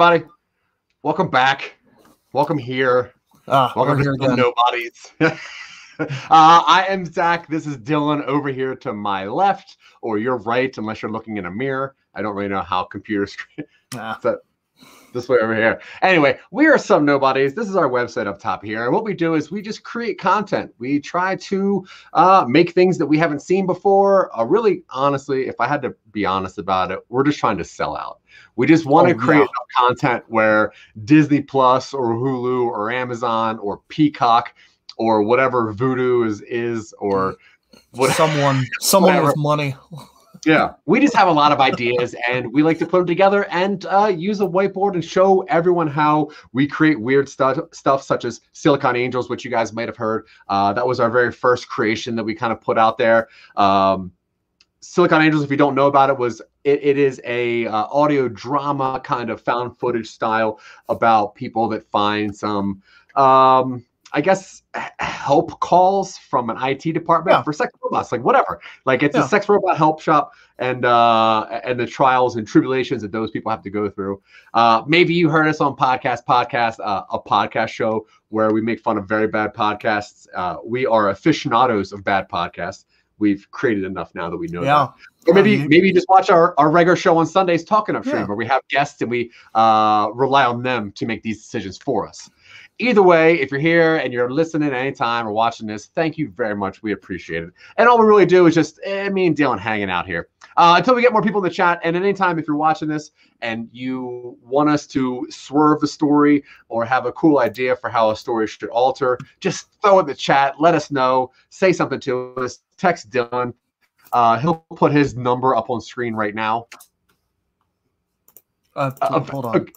everybody. Welcome back. Welcome here. Ah, Welcome to here again. Nobodies. uh, I am Zach. This is Dylan over here to my left, or your right, unless you're looking in a mirror. I don't really know how computer computers Nah. this way over here. Anyway, we are some nobodies. This is our website up top here. And what we do is we just create content. We try to uh, make things that we haven't seen before. Uh, really, honestly, if I had to be honest about it, we're just trying to sell out. We just want to Oh, create yeah. content where Disney Plus or Hulu or Amazon or Peacock or whatever Vudu is is or what Someone, someone Whatever. with money. Yeah, we just have a lot of ideas and we like to put them together and uh, use a whiteboard and show everyone how we create weird stuff, stuff such as Silicon Angels, which you guys might have heard. Uh, that was our very first creation that we kind of put out there. Um, Silicon Angels, if you don't know about it, was it, it is a uh, audio drama kind of found footage style about people that find some, um, I guess, help calls from an IT department Yeah. for sex robots, like whatever. Like it's a sex robot help shop, and uh, and the trials and tribulations that those people have to go through. Uh, maybe you heard us on podcast, podcast, uh, a podcast show where we make fun of very bad podcasts. Uh, we are aficionados of bad podcasts. We've created enough now that we know that. Yeah. Or maybe Um, maybe you just watch our, our regular show on Sundays talking upstream Yeah. where we have guests and we uh, rely on them to make these decisions for us. Either way, if you're here and you're listening anytime or watching this, thank you very much. We appreciate it. And all we really do is just eh, me and Dylan hanging out here. Uh, until we get more people in the chat. And at any time, if you're watching this and you want us to swerve the story or have a cool idea for how a story should alter, just throw it in the chat. Let us know. Say something to us. Text Dylan. Uh, he'll put his number up on screen right now. Uh, Uh, hold on. okay.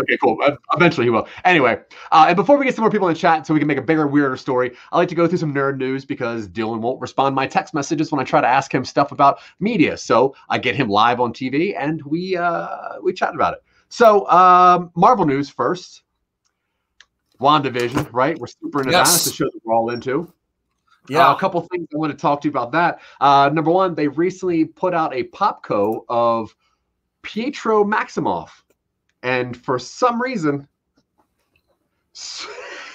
Okay, cool. Eventually he will. Anyway, uh, and before we get some more people in the chat so we can make a bigger, weirder story, I like to go through some nerd news because Dylan won't respond my text messages when I try to ask him stuff about media. So I get him live on TV and we uh, we chat about it. So um, Marvel news first. WandaVision, right? We're super into Yes. that. It's a show that we're all into. Yeah. Uh, a couple things I want to talk to you about that. Uh, number one, they recently put out a popco of Pietro Maximoff, and for some reason,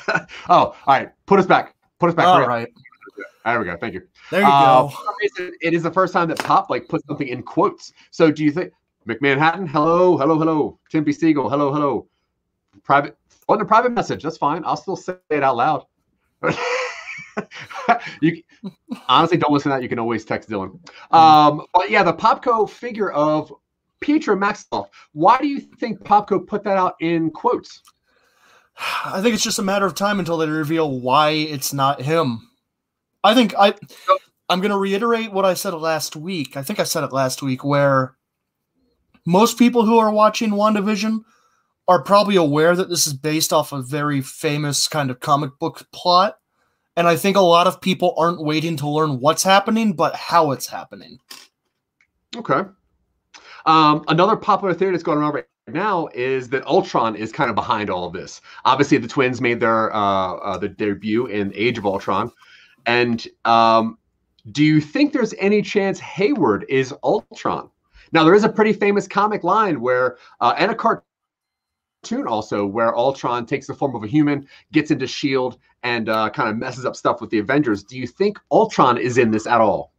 oh, all right, put us back. Put us back. All right. There we go. Thank you. There you Uh, go. Reason, it is the first time that Pop like put something in quotes. So do you think McManhattan? Hello, hello, hello. Tim B. Siegel. Hello, hello. Private. On a private message. That's fine. I'll still say it out loud. you honestly don't listen to that. You can always text Dylan. Um, but yeah, the Popco figure of Pietro Maximoff. Why do you think Popco put that out in quotes? I think it's just a matter of time until they reveal why it's not him. I think I I'm going to reiterate what I said last week. I think I said it last week where most people who are watching WandaVision are probably aware that this is based off a very famous kind of comic book plot. And I think a lot of people aren't waiting to learn what's happening, but how it's happening. Okay. Um, another popular theory that's going around right now is that Ultron is kind of behind all of this. Obviously, the twins made their uh, uh, debut in Age of Ultron, and um, do you think there's any chance Hayward is Ultron? Now, there is a pretty famous comic line where, uh, and a cartoon also, where Ultron takes the form of a human, gets into Shield, and uh, kind of messes up stuff with the Avengers. Do you think Ultron is in this at all?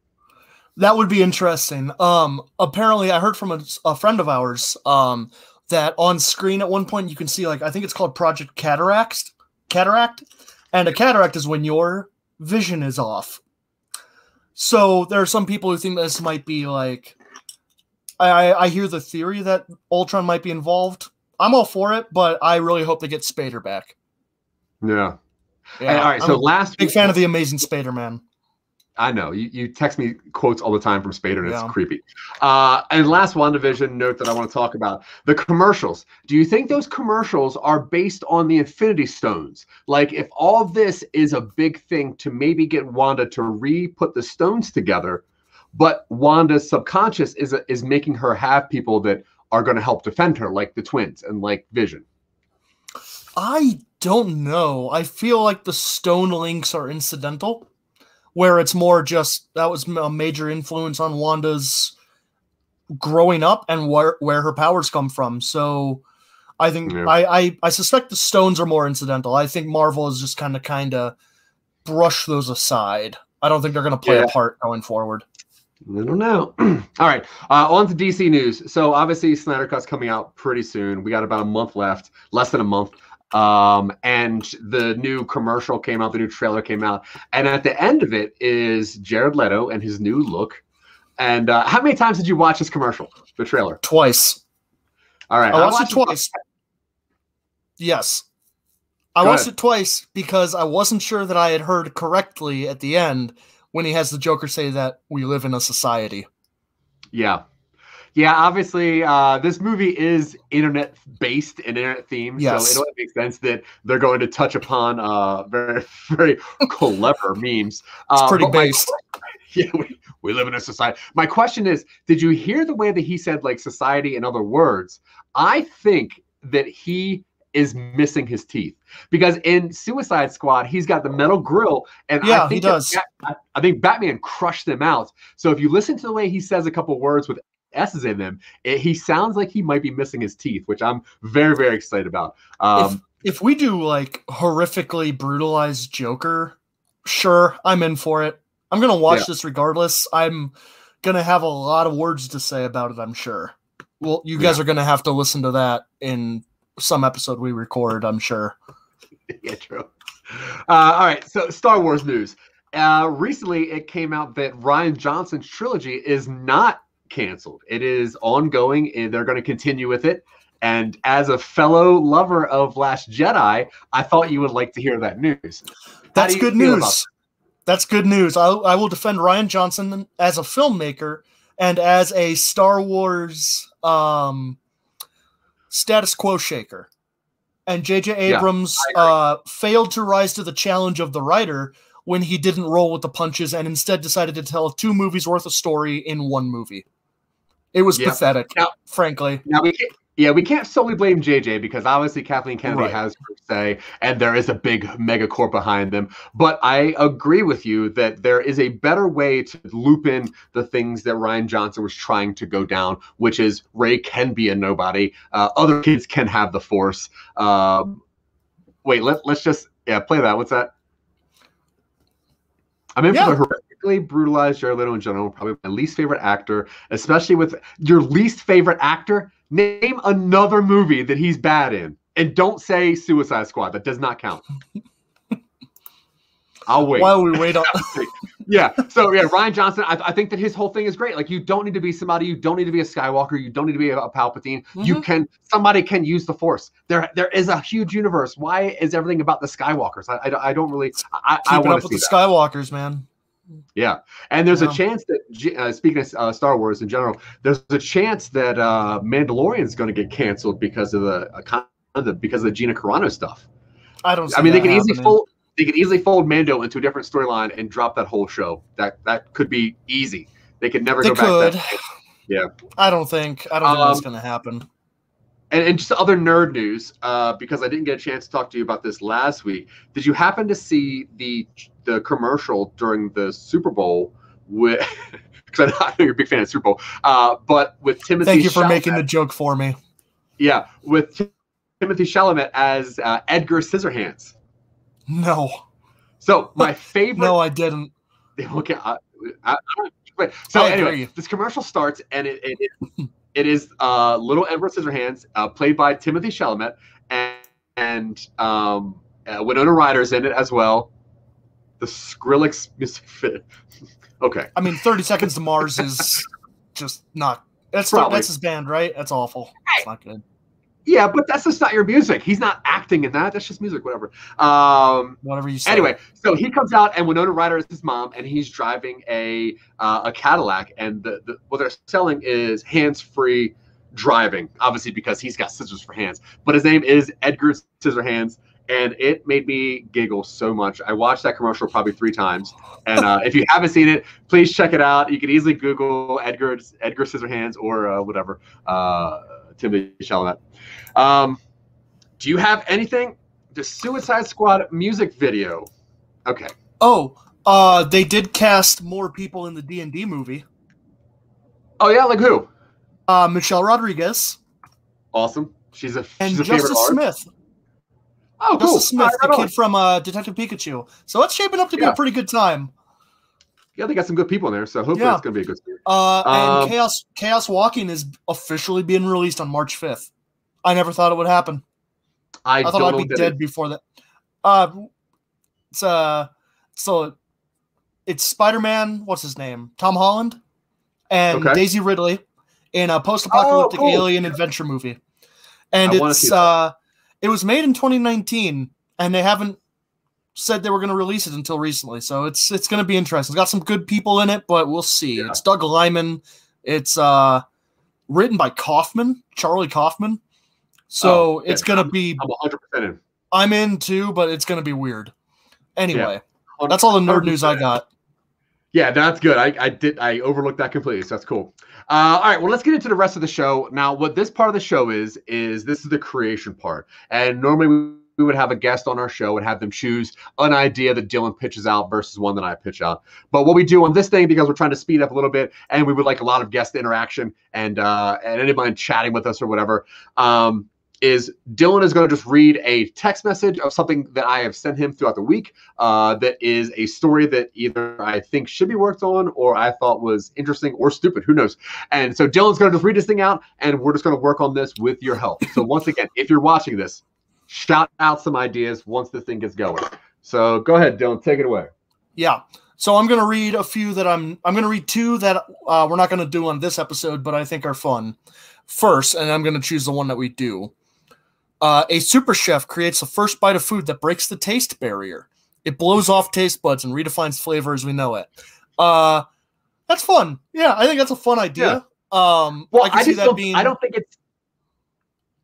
That would be interesting. Um, apparently, I heard from a, a friend of ours um, that on screen at one point you can see like I think it's called Project Cataract, cataract, and a cataract is when your vision is off. So there are some people who think this might be like. I, I hear the theory that Ultron might be involved. I'm all for it, but I really hope they get Spader back. Yeah. Yeah, all right. I'm So last big week- fan of the Amazing Spider-Man. I know you, you text me quotes all the time from Spader, and Yeah. it's creepy. Uh, and last WandaVision note that I want to talk about the commercials. Do you think those commercials are based on the Infinity Stones? Like, if all this is a big thing to maybe get Wanda to re put the stones together, but Wanda's subconscious is is making her have people that are going to help defend her, like the twins and like Vision. I don't know. I feel like the stone links are incidental, where it's more just that was a major influence on Wanda's growing up and where where her powers come from. So I think Yeah. I, I I suspect the stones are more incidental. I think Marvel is just kind of kind of brush those aside. I don't think they're going to play Yeah. a part going forward. I don't know. All right, uh, on to DC news. So obviously, Snyder Cut's coming out pretty soon. We got about a month left, less than a month. Um, and the new commercial came out, the new trailer came out, and at the end of it is Jared Leto and his new look. And uh, how many times did you watch this commercial, the trailer? Twice. All right, I watched it watched twice. Yes. I Go watched ahead. it twice because I wasn't sure that I had heard correctly at the end when he has the Joker say that we live in a society. Yeah. Yeah, obviously, uh, this movie is internet based and internet themed, Yes. so it only makes sense that they're going to touch upon uh, very, very clever memes. It's Uh, pretty but my yeah, we, we live in a society. My question is, did you hear the way that he said like society in other words? I think that he is missing his teeth because in Suicide Squad he's got the metal grill, and Yeah, I he think that does. I think Batman crushed them out. So if you listen to the way he says a couple words with S's in them, it, he sounds like he might be missing his teeth, which I'm very very excited about. Um, If we do like horrifically brutalized Joker, sure, I'm in for it. I'm going to watch Yeah. this regardless. I'm going to have a lot of words to say about it, I'm sure. Well, you guys are going to have to listen to that in some episode we record, I'm sure. yeah, true. Uh, all right, so Star Wars news. Uh, recently, it came out that Rian Johnson's trilogy is not canceled. It is ongoing, and they're going to continue with it. And as a fellow lover of Last Jedi, I thought you would like to hear that news. That's good news. That's good news. I, I will defend Rian Johnson as a filmmaker and as a Star Wars um, status quo shaker. And J.J. Yeah, Abrams agree. uh, failed to rise to the challenge of the writer when he didn't roll with the punches and instead decided to tell two movies worth of story in one movie. It was Yeah. pathetic, Now- frankly. Now we can't, yeah, we can't solely blame JJ because obviously Kathleen Kennedy Right. has her say, and there is a big mega corp behind them. But I agree with you that there is a better way to loop in the things that Rian Johnson was trying to go down, which is Rey can be a nobody, uh, other kids can have the Force. Um, wait, let, let's just yeah play that. What's that? I'm in Yeah. for the brutalized Jared Leto in general. Probably my least favorite actor, especially with your least favorite actor. Name another movie that he's bad in, and don't say Suicide Squad. That does not count. I'll wait. While we wait on. yeah. So yeah, Rian Johnson. I, I think that his whole thing is great. Like you don't need to be somebody. You don't need to be a Skywalker. You don't need to be a, a Palpatine. You Mhm. can. Somebody can use the Force. There, there is a huge universe. Why is everything about the Skywalkers? I, I, I don't really. I, I want to with see the that. Skywalkers, man. Yeah, and there's a chance that uh, speaking of uh, Star Wars in general, there's a chance that uh, Mandalorian is going to get canceled because of the uh, because of the Gina Carano stuff. I don't. See I mean, they can easily fold they can easily fold Mando into a different storyline and drop that whole show. That that could be easy. They could never They go could. back. To that. Yeah. I don't think. I don't think that's Um, going to happen. And, and just other nerd news, uh, because I didn't get a chance to talk to you about this last week. Did you happen to see the the commercial during the Super Bowl with? Because I know you're a big fan of Super Bowl, uh, but with Timothy. Thank you for Chalamet- making the joke for me. Yeah, with Tim- Timothy Chalamet as uh, Edgar Scissorhands. No, So my favorite. no, I didn't. Okay. I, I, I so I anyway, agree. this commercial starts and it it, it, it is uh, little Edward Scissorhands, uh, played by Timothy Chalamet, and, and um, uh, Winona Ryder's in it as well. The Skrillex music fit. okay. I mean, Thirty Seconds to Mars is just not. That's Probably. that's his band, right? That's awful. It's not good. Yeah, but that's just not your music. He's not acting in that. That's just music, whatever. Um, Whatever you say. Anyway, so he comes out, and Winona Ryder is his mom, and he's driving a uh, a Cadillac, and the, the what they're selling is hands free driving, obviously because he's got scissors for hands. But his name is Edgar Scissorhands, and it made me giggle so much. I watched that commercial probably three times, and uh, if you haven't seen it, please check it out. You can easily Google Edgar Edgar Scissorhands or uh, whatever uh, Timothy Chalamet. Um, do you have anything? The Suicide Squad music video. Okay. Oh, uh, they did cast more people in the D and D movie. Oh yeah, like who? Uh, Michelle Rodriguez Awesome. She's a and she's a Justice. Smith. Oh, cool. Justice Smith, the right, kid from uh, Detective Pikachu. So it's shaping up to be a pretty good time. Yeah, they got some good people in there, so hopefully Yeah. it's gonna be a good series. Uh, and Um, Chaos Chaos Walking is officially being released on March fifth. I never thought it would happen. I, I, thought I'd be dead is. before that. Uh, it's uh, so it's Spider Man. What's his name? Tom Holland and Okay. Daisy Ridley in a post apocalyptic Oh, cool. alien adventure movie. And I it's uh, it was made in 2019, and they haven't said they were going to release it until recently. So it's it's going to be interesting. It's got some good people in it, but we'll see. Yeah. It's Doug Liman. It's uh, written by Kaufman, Charlie Kaufman. So Oh, it's going to be I'm 100 percent in. I'm in too, but it's gonna be weird. Anyway, Yeah. that's all the nerd news I got. Yeah, that's good. I, I did I overlooked that completely, so that's cool. Uh, all right, well, let's get into the rest of the show. Now, what this part of the show is is this is the creation part, and normally we, we would have a guest on our show and have them choose an idea that Dylan pitches out versus one that I pitch out. But what we do on this thing, because we're trying to speed up a little bit, and we would like a lot of guest interaction and uh, and anybody chatting with us or whatever. Um, is Dylan is going to just read a text message of something that I have sent him throughout the week uh, that is a story that either I think should be worked on or I thought was interesting or stupid. Who knows? And so Dylan's going to just read this thing out and we're just going to work on this with your help. So, once again, if you're watching this, shout out some ideas once this thing gets going. So, go ahead, Dylan, take it away. Yeah. So I'm gonna read a few that I'm I'm gonna read two that uh, we're not gonna do on this episode, but I think are fun. First, and I'm gonna choose the one that we do. Uh, a super chef creates the first bite of food that breaks the taste barrier. It blows off taste buds and redefines flavor as we know it. Uh, that's fun. Yeah, I think that's a fun idea. Um, Well, I I, see just that don't, being. I don't think it's.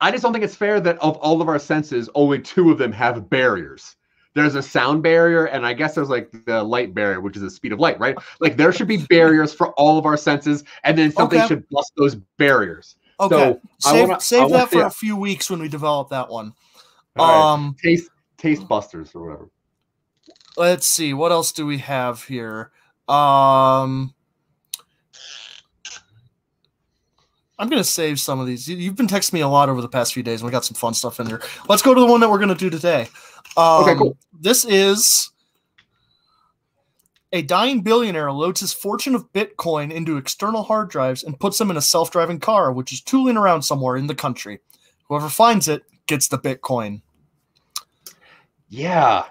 I just don't think it's fair that of all of our senses, only two of them have barriers. There's a sound barrier, and I guess there's like the light barrier, which is the speed of light, right? Like there should be barriers for all of our senses, and then something Okay. should bust those barriers. Okay, So, I save, wanna- save wanna- that for yeah. a few weeks when we develop that one. All right. Um, Taste taste busters or whatever. let's see what else do we have here um i'm gonna save some of these. You- you've been texting me a lot over the past few days and we got some fun stuff in here let's go to the one that we're gonna do today. Um, Okay, cool. this is a dying billionaire loads his fortune of bitcoin into external hard drives and puts them in a self-driving car which is tooling around somewhere in the country. Whoever finds it gets the bitcoin. Yeah.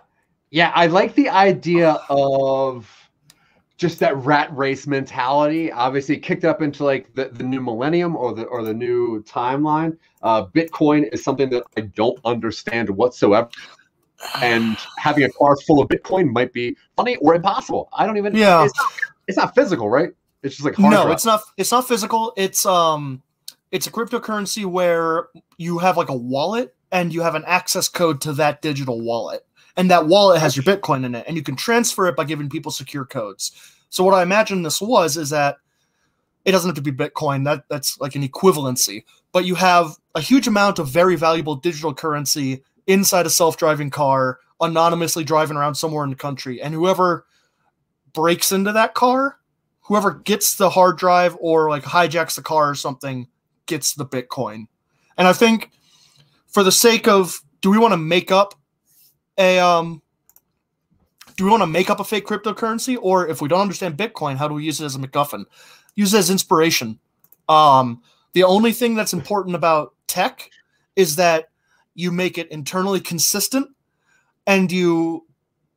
Yeah, I like the idea of just that rat race mentality. Obviously kicked up into like the, the new millennium or the or the new timeline. Uh, Bitcoin is something that I don't understand whatsoever. And having a car full of Bitcoin might be funny or impossible. I don't even Yeah. it's not, it's not physical, right? It's just like hard no drive. it's not it's not physical it's um it's a cryptocurrency where you have like a wallet and you have an access code to that digital wallet and that wallet has your bitcoin in it and you can transfer it by giving people secure codes. So what i imagine this was is that it doesn't have to be bitcoin that that's like an equivalency but you have a huge amount of very valuable digital currency inside a self-driving car anonymously driving around somewhere in the country. And whoever breaks into that car whoever gets the hard drive or like hijacks the car or something gets the bitcoin. And i think for the sake of do we want to make up a um do we want to make up a fake cryptocurrency? Or if we don't understand bitcoin how do we use it as a macguffin? Use it as inspiration. Um the only thing that's important about tech is that you make it internally consistent and you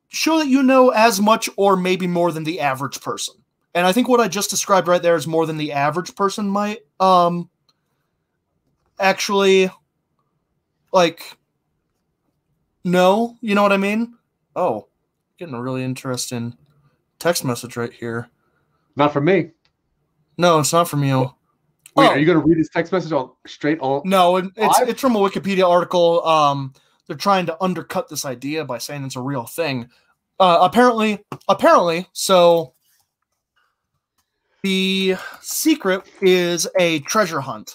show that you know as much or maybe more than the average person. And I think what I just described right there is more than the average person might um actually like no, you know what I mean? Oh, getting a really interesting text message right here. Not from me. No, it's not from you. Wait, Oh. are you going to read this text message on straight on? No, it- it's Live? it's from a Wikipedia article. Um, they're trying to undercut this idea by saying it's a real thing. Uh, apparently, apparently, so the secret is a treasure hunt.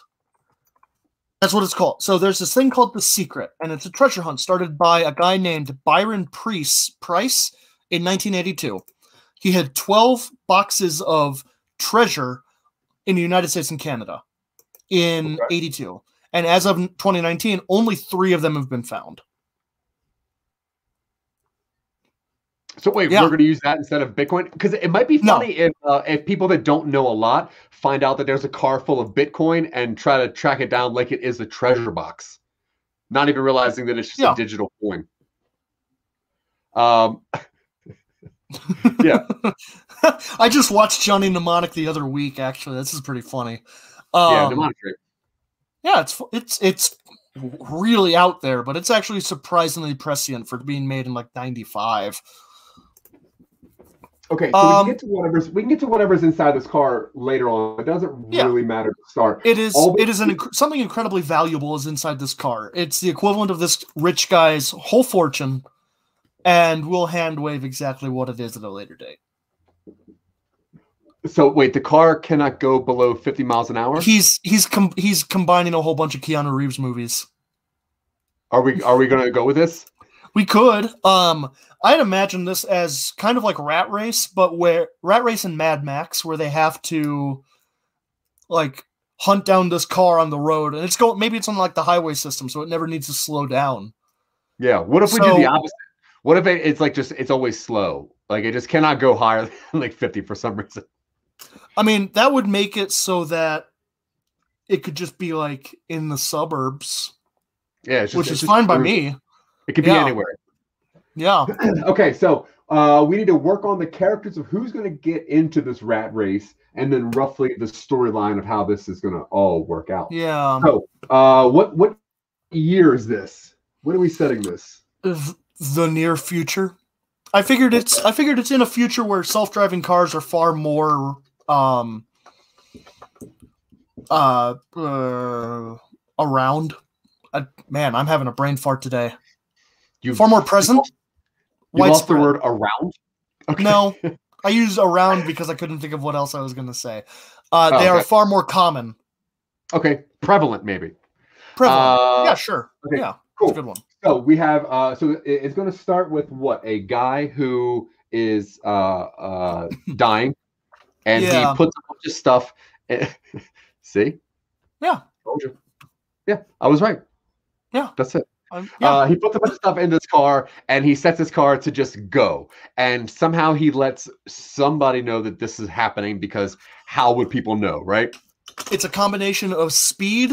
That's what it's called. So there's this thing called the secret, and it's a treasure hunt started by a guy named Byron Preiss Preiss in 1982. He had 12 boxes of treasure in the United States and Canada in Okay. 82. And as of 2019, only three of them have been found. So wait, Yeah. we're going to use that instead of Bitcoin because it might be No. funny if uh, if people that don't know a lot find out that there's a car full of Bitcoin and try to track it down like it is a treasure box, not even realizing that it's just Yeah. a digital coin. Um, Yeah. I just watched Johnny Mnemonic the other week. Actually, this is pretty funny. Um, yeah, mnemonic yeah, it's it's it's really out there, but it's actually surprisingly prescient for being made in like '95. Okay, so Um, we can get to whatever's we can get to whatever's inside this car later on. It doesn't Yeah. really matter to start. It is All it is an something incredibly valuable is inside this car. It's the equivalent of this rich guy's whole fortune, and we'll hand wave exactly what it is at a later date. So wait, the car cannot go below 50 miles an hour. He's he's com- he's combining a whole bunch of Keanu Reeves movies. Are we are we going to go with this? We could. Um, I'd imagine this as kind of like Rat Race, but where Rat Race and Mad Max, where they have to like hunt down this car on the road, and it's going. Maybe it's on like the highway system, so it never needs to slow down. Yeah. What if we do the opposite? What if it, it's like just it's always slow? Like it just cannot go higher than like 50 for some reason. I mean, that would make it so that it could just be like in the suburbs, Yeah, just, which is just fine by me. It could be Yeah. anywhere. Yeah. okay, so uh, we need to work on the characters of who's going to get into this rat race, and then roughly the storyline of how this is going to all work out. Yeah. So, uh, what what year is this? When are we setting this? The near future. I figured it's I figured it's in a future where self-driving cars are far more um uh, uh around. I, man, I'm having a brain fart today. You Far more present. You lost the word around. Okay. No, I used around because I couldn't think of what else I was going to say. Uh, Oh, they are far more common. Okay. Prevalent, maybe. Prevalent. Uh, yeah, sure. okay, Yeah, Cool. good one. So we have. Uh, so it's going to start with what a guy who is uh, uh, dying, and Yeah. he puts a bunch of stuff. See. Yeah. Yeah, I was right. Yeah. That's it. Um, yeah. Uh, he puts a bunch of stuff in this car and he sets his car to just go. And somehow he lets somebody know that this is happening because how would people know, right? it's a combination of Speed,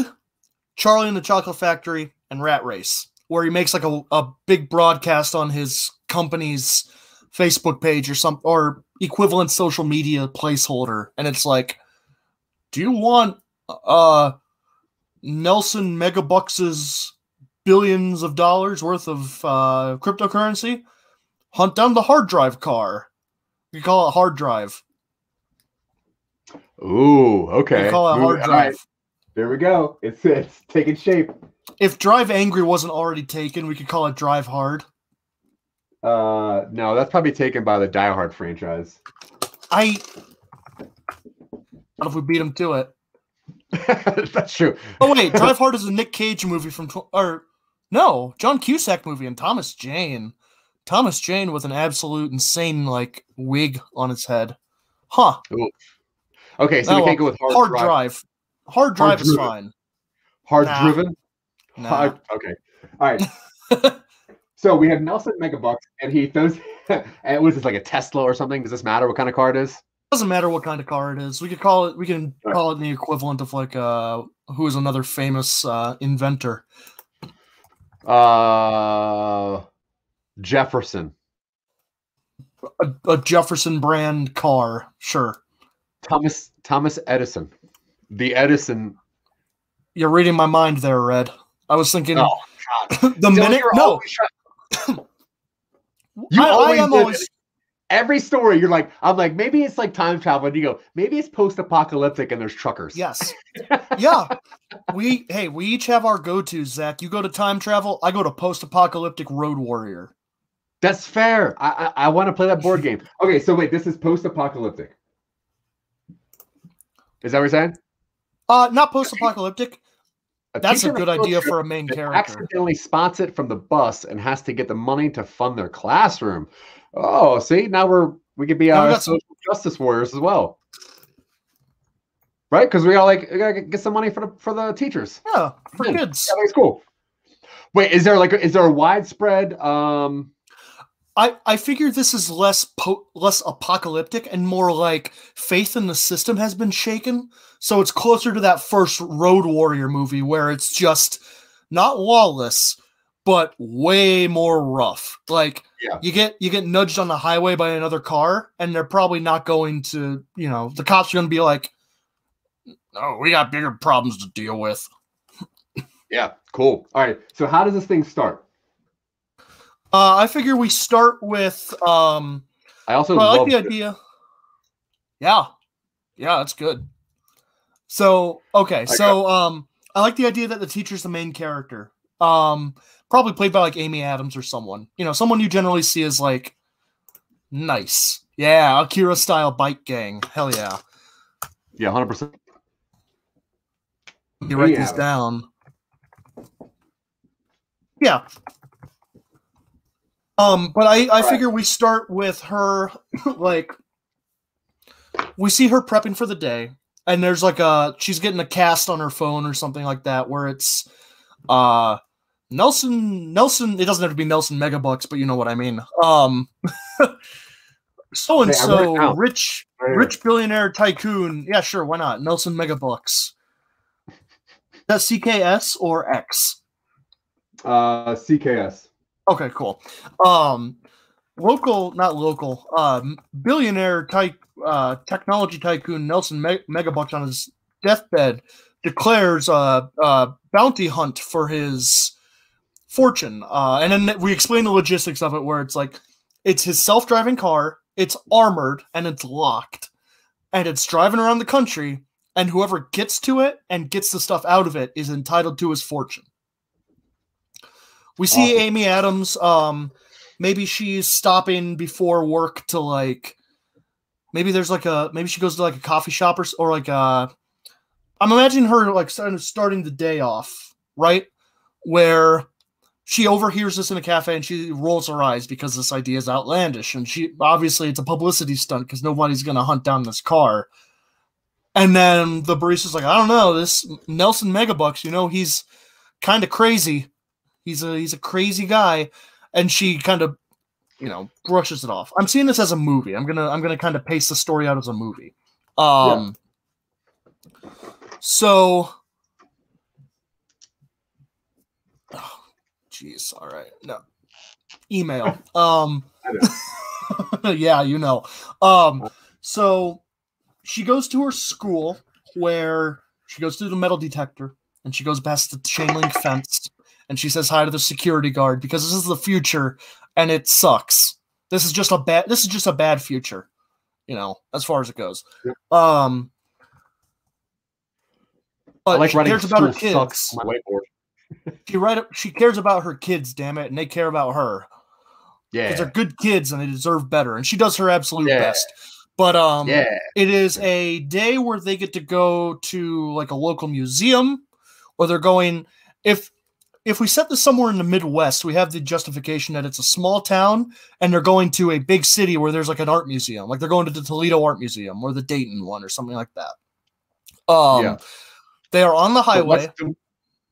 Charlie and the Chocolate Factory, and Rat Race, where he makes like a, a big broadcast on his company's Facebook page or some or equivalent social media placeholder, and it's like, do you want uh Nelson Megabucks's billions of dollars worth of uh, cryptocurrency? Hunt down the hard drive car. We call it hard drive. Ooh, okay. We call it hard all drive. right, there we go. It's it's taking shape. if Drive Angry wasn't already taken, we could call it Drive Hard. Uh, no, that's probably taken by the Die Hard franchise. I. What if we beat him to it? that's true. Oh wait, Drive Hard is a Nick Cage movie from tw- or no John Cusack movie and Thomas Jane. Thomas Jane with an absolute insane like wig on his head. Huh? Okay, so Oh, we can't go with hard, Hard drive. drive. Hard drive is driven. fine. Hard Nah. driven. Nah. Hard, okay. All right. so we have Nelson Megabucks, and he throws. and was this like a Tesla or something? Does this matter what kind of car it is? Doesn't matter what kind of car it is. We could call it. We can Right. call it the equivalent of like uh who is another famous uh inventor. Uh, Jefferson. A, a Jefferson brand car. Sure. Thomas Thomas Edison. The Edison. You're reading my mind there, Red. I was thinking Oh. God. the Dylan, minute no, You I, I am always. Every story. You're like, I'm like, maybe it's like time travel, and you go, maybe it's post-apocalyptic, and there's truckers. yes, yeah. We hey, we each have our go-tos. Zach, you go to time travel. I go to post-apocalyptic Road Warrior. That's fair. I I, I want to play that board game. Okay, so wait, this is post-apocalyptic. Is that what you're saying? Uh, not post-apocalyptic. A That's a good idea for a main character. accidentally spots it from the bus and has to get the money to fund their classroom. Oh, see, now we're we could be Now we got some- social justice warriors as well, right? Because we got like we gotta get some money for the for the teachers. Yeah, for Yeah, kids. Yeah, that's cool. Wait, is there like is there a widespread? um I I figure this is less po- less apocalyptic and more like faith in the system has been shaken. So it's closer to that first Road Warrior movie where it's just not lawless, but way more rough. Like Yeah. you get you get nudged on the highway by another car, and they're probably not going to you know the cops are going to be like, "No, we got bigger problems to deal with." Yeah, cool. All right. So how does this thing start? Uh, I figure we start with um, I also Well, I like the this. idea. Yeah, yeah, that's good. So okay, so um, I like the idea that the teacher's the main character. Um, probably played by like Amy Adams or someone. You know, someone you generally see as like nice. Yeah, Akira style bike gang. Hell yeah. Yeah, hundred percent. You write Amy this down. Yeah. Um, but I, I Right. figure we start with her like we see her prepping for the day, and there's like a she's getting a cast on her phone or something like that where it's uh Nelson Nelson it doesn't have to be Nelson Megabucks, but you know what I mean. Um so and Hey, I wrote it so rich rich billionaire tycoon. Yeah, sure, why not? Nelson Megabucks. That's CKS or X? Uh, CKS. Okay, cool. Um, local, not local, um, billionaire type, uh, technology tycoon Nelson Me- Megabucks on his deathbed declares a, a bounty hunt for his fortune. Uh, and then we explain the logistics of it, where it's like it's his self-driving car, it's armored, and it's locked, and it's driving around the country. And whoever gets to it and gets the stuff out of it is entitled to his fortune. We see Awesome. Amy Adams. Um, maybe she's stopping before work to like. Maybe there's like a maybe she goes to like a coffee shop or or like a. I'm imagining her like starting starting the day off right, where she overhears this in a cafe and she rolls her eyes because this idea is outlandish and she obviously it's a publicity stunt because nobody's gonna hunt down this car. And then the barista's like, I don't know, this Nelson Megabucks, you know, he's kind of crazy. He's a he's a crazy guy, and she kind of, you know, brushes it off. I'm seeing this as a movie. I'm gonna I'm gonna kind of pace the story out as a movie. Um. So. Jeez. All right. No. Email. Um. yeah, you know. Um. So she goes to her school where she goes through the metal detector and she goes past the chain link fence and she says hi to the security guard because this is the future and it sucks. This is just a bad this is just a bad future, you know, as far as it goes. Um I but like she writing cares about her school sucks my whiteboard. She write she cares about her kids, damn it, and they care about her. Because Yeah. they're good kids and they deserve better. And she does her absolute Yeah. best. But um Yeah. it is a day where they get to go to like a local museum or they're going if if we set this somewhere in the midwest we have the justification that it's a small town and they're going to a big city where there's like an art museum like they're going to the toledo art museum or the dayton one or something like that um Yeah. they are on the The highway West, Des-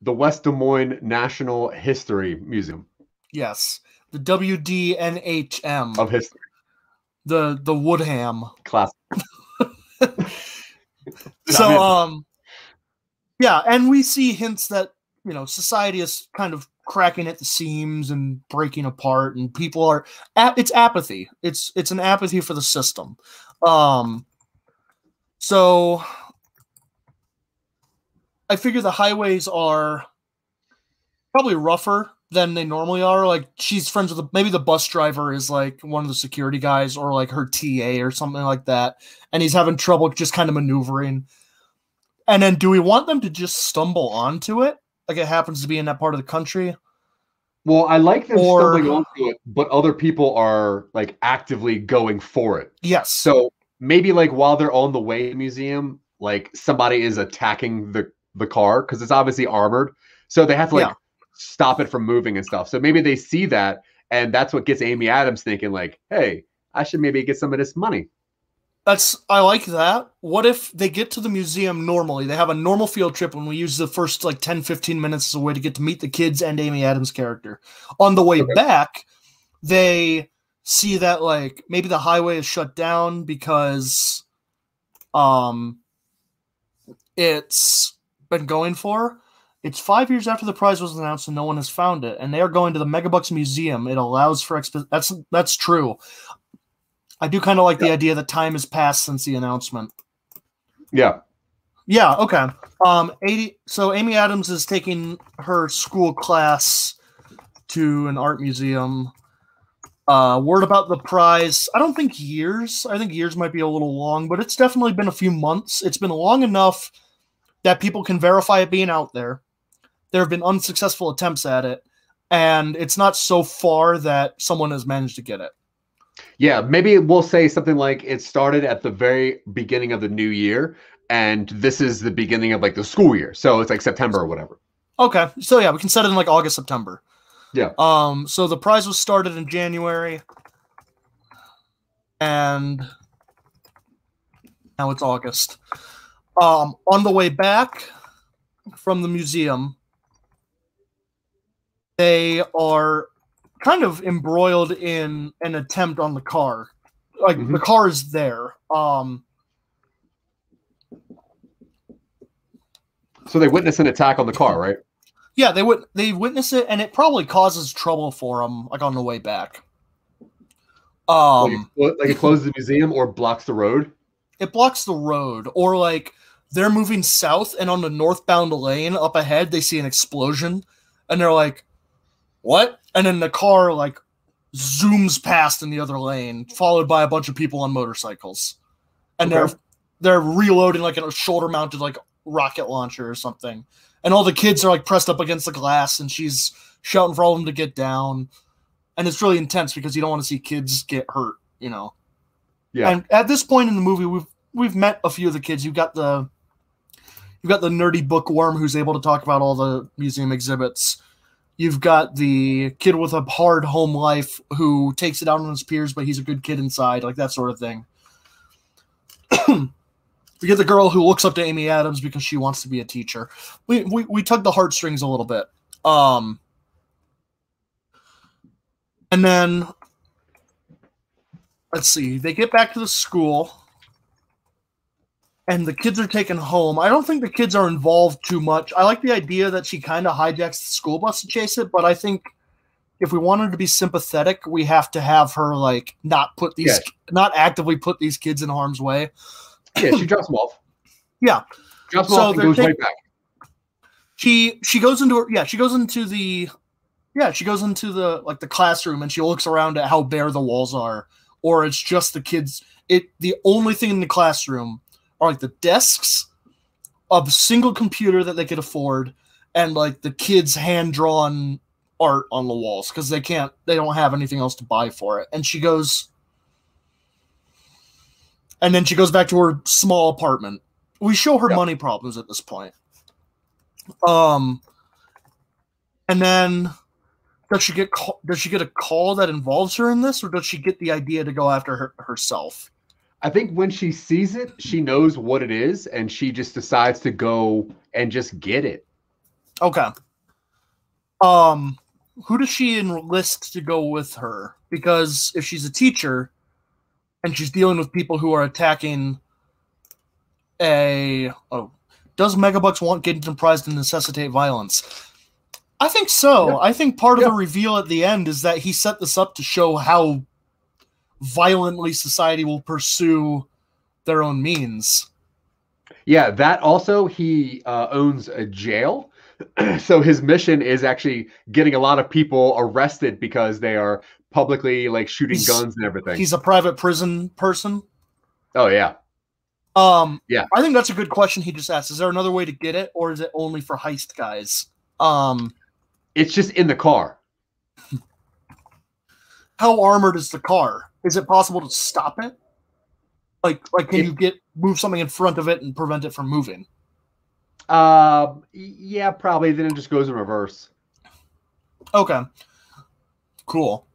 the West Des Moines National History Museum. Yes. The wdnhm of History. the the woodham. Class. so um yeah and we see hints that you know society is kind of cracking at the seams and breaking apart and people are it's apathy. It's it's an apathy for the system. Um so i figure the highways are probably rougher than they normally are. Like she's friends with the, maybe the bus driver is like one of the security guys or like her TA or something like that, and he's having trouble just kind of maneuvering. And then, do we want them to just stumble onto it? Like it happens to be in that part of the country. Well, I like them Or- stumbling onto it, but other people are like actively going for it. Yes. So maybe like while they're on the way to the museum, like somebody is attacking the the car because it's obviously armored. So they have to like Yeah. stop it from moving and stuff. So maybe they see that, and that's what gets Amy Adams thinking like, "Hey, I should maybe get some of this money." That's I like that. What if they get to the museum normally? They have a normal field trip and we use the first like 10 15 minutes as a way to get to meet the kids and Amy Adams character. On the way Okay. back, they see that like maybe the highway is shut down because um it's been going for. It's five years after the prize was announced and no one has found it and they are going to the megabucks museum. It allows for expo- that's that's true. I do kind of like the idea that time has passed since the announcement. Yeah, yeah okay. Um 80 so amy adams is taking her school class to an art museum. Uh word about the prize i don't think years i think years might be a little long but it's definitely been a few months. It's been long enough that people can verify it being out there there have been unsuccessful attempts at it and it's not so far that someone has managed to get it yeah. Maybe we'll say something like it started at the very beginning of the new year, and this is the beginning of like the school year. So it's like September or whatever. Okay, so yeah, we can set it in like August, September. Yeah. Um. So the prize was started in January, and now it's August. Um. On the way back from the museum, they are kind of embroiled in an attempt on the car. Like the Mhm. car is there. Um. So they witness an attack on the car, right? Yeah, they would they witness it, and it probably causes trouble for them, like on the way back. like, Um, it, like it closes the museum or blocks the road. it blocks the road, or like they're moving south, and on the northbound lane up ahead, they see an explosion, and they're like, "What?" And then the car like zooms past in the other lane, followed by a bunch of people on motorcycles, and Okay. they're they're reloading like a shoulder mounted like rocket launcher or something, and all the kids are like pressed up against the glass, and she's shouting for all of them to get down, and it's really intense because you don't want to see kids get hurt, you know. Yeah. And at this point in the movie, we've we've met a few of the kids. You've got the you've got the nerdy bookworm who's able to talk about all the museum exhibits. You've got the kid with a hard home life who takes it out on his peers, but he's a good kid inside, like that sort of thing. we get the girl who looks up to Amy Adams because she wants to be a teacher. We we, we tug the heartstrings a little bit. Um and then let's see, they get back to the school and the kids are taken home. I don't think the kids are involved too much. I like the idea that she kind of hijacks the school bus to chase it, but I think if we wanted to be sympathetic, we have to have her like not put these not actively put these kids in harm's way. Yeah, she drops them off. Yeah. Drops them So off and goes take- right back. She she goes into her yeah, she goes into the yeah, she goes into the like the classroom and she looks around at how bare the walls are or it's just the kids it the only thing in the classroom are like the desks of a single computer that they could afford and like the kids hand drawn art on the walls because they can't they don't have anything else to buy for it. And she goes and then she goes back to her small apartment. We show her Yeah. money problems at this point. Um and then does she get call, does she get a call that involves her in this or does she get the idea to go after her herself I think when she sees it, she knows what it is, and she just decides to go and just get it. Okay. Um, who does she enlist to go with her? Because if she's a teacher and she's dealing with people who are attacking a oh, does Megabucks want Gaten Prize to necessitate violence? I think so. Yeah. I think part of the reveal at the end is that he set this up to show how violently society will pursue their own means. Yeah, that also he uh, owns a jail, so his mission is actually getting a lot of people arrested because they are publicly like shooting He's- guns and everything. He's a private prison person. oh yeah. Um, Yeah. I think that's a good question he just asked. Is there another way to get it, or is it only for heist guys? Um, It's just in the car. How armored is the car? Is it possible to stop it? Like, like can If- you get move something in front of it and prevent it from moving? Um yeah, probably then it just goes in reverse. Okay, cool.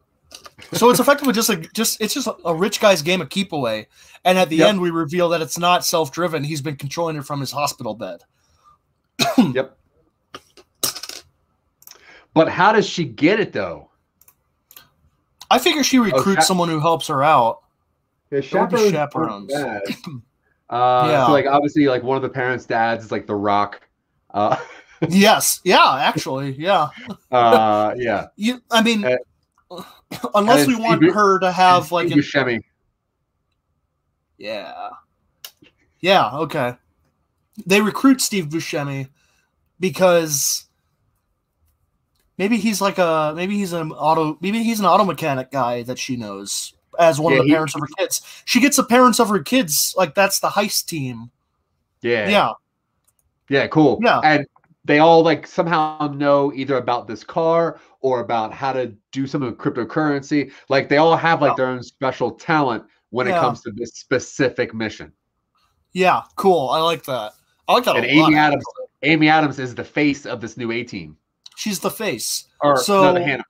So it's effectively just a just it's just a rich guy's game of keep away, and at the Yep. end we reveal that it's not self driven. He's been controlling it from his hospital bed. yep. But how does she get it though? I figure she recruits cha- someone who helps her out. Yeah, chaperones chaperones. Uh, Yeah. So like obviously like one of the parents' dads is like The Rock. Uh, yes, yeah, actually, yeah. uh, yeah. You, I mean, Uh, unless we want Bu- her to have like Steve an Buscemi. Yeah. Yeah, okay. They recruit Steve Buscemi because maybe he's like a maybe he's an auto maybe he's an auto mechanic guy that she knows as one Yeah, of the he- parents of her kids. She gets the parents of her kids, like that's the heist team. Yeah. Yeah. Yeah, cool. Yeah. And they all like somehow know either about this car or about how to do something with cryptocurrency. Like they all have like their own special talent when Yeah. it comes to this specific mission. Yeah, cool. I like that. I like that And a lot. Amy Adams, actually. Amy Adams is the face of this new A team. She's the face. Or So- no, the Hannibal.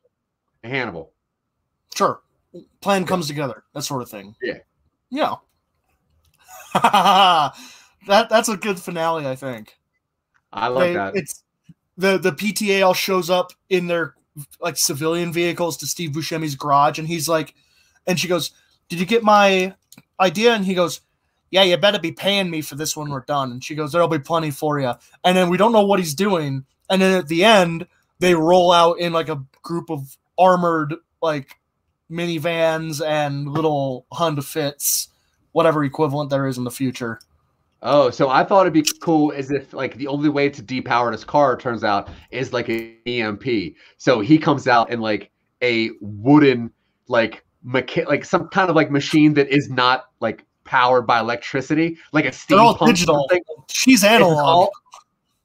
The Hannibal. Sure. Plan comes together, that sort of thing. Yeah. Yeah. that that's a good finale, I think. I like They- that. It's the the PTA all shows up in their like civilian vehicles to Steve Buscemi's garage, and he's like, and she goes, "Did you get my idea?" And he goes, "Yeah, you better be paying me for this when we're done." And she goes, "There'll be plenty for you." And then we don't know what he's doing, and then at the end they roll out in like a group of armored like minivans and little Honda Fits, whatever equivalent there is in the future. Oh, so I thought it'd be cool as if like the only way to depower this car turns out is like an EMP. So he comes out in like a wooden like mecha- like some kind of like machine that is not like powered by electricity, like a They're all digital. She's analog. all,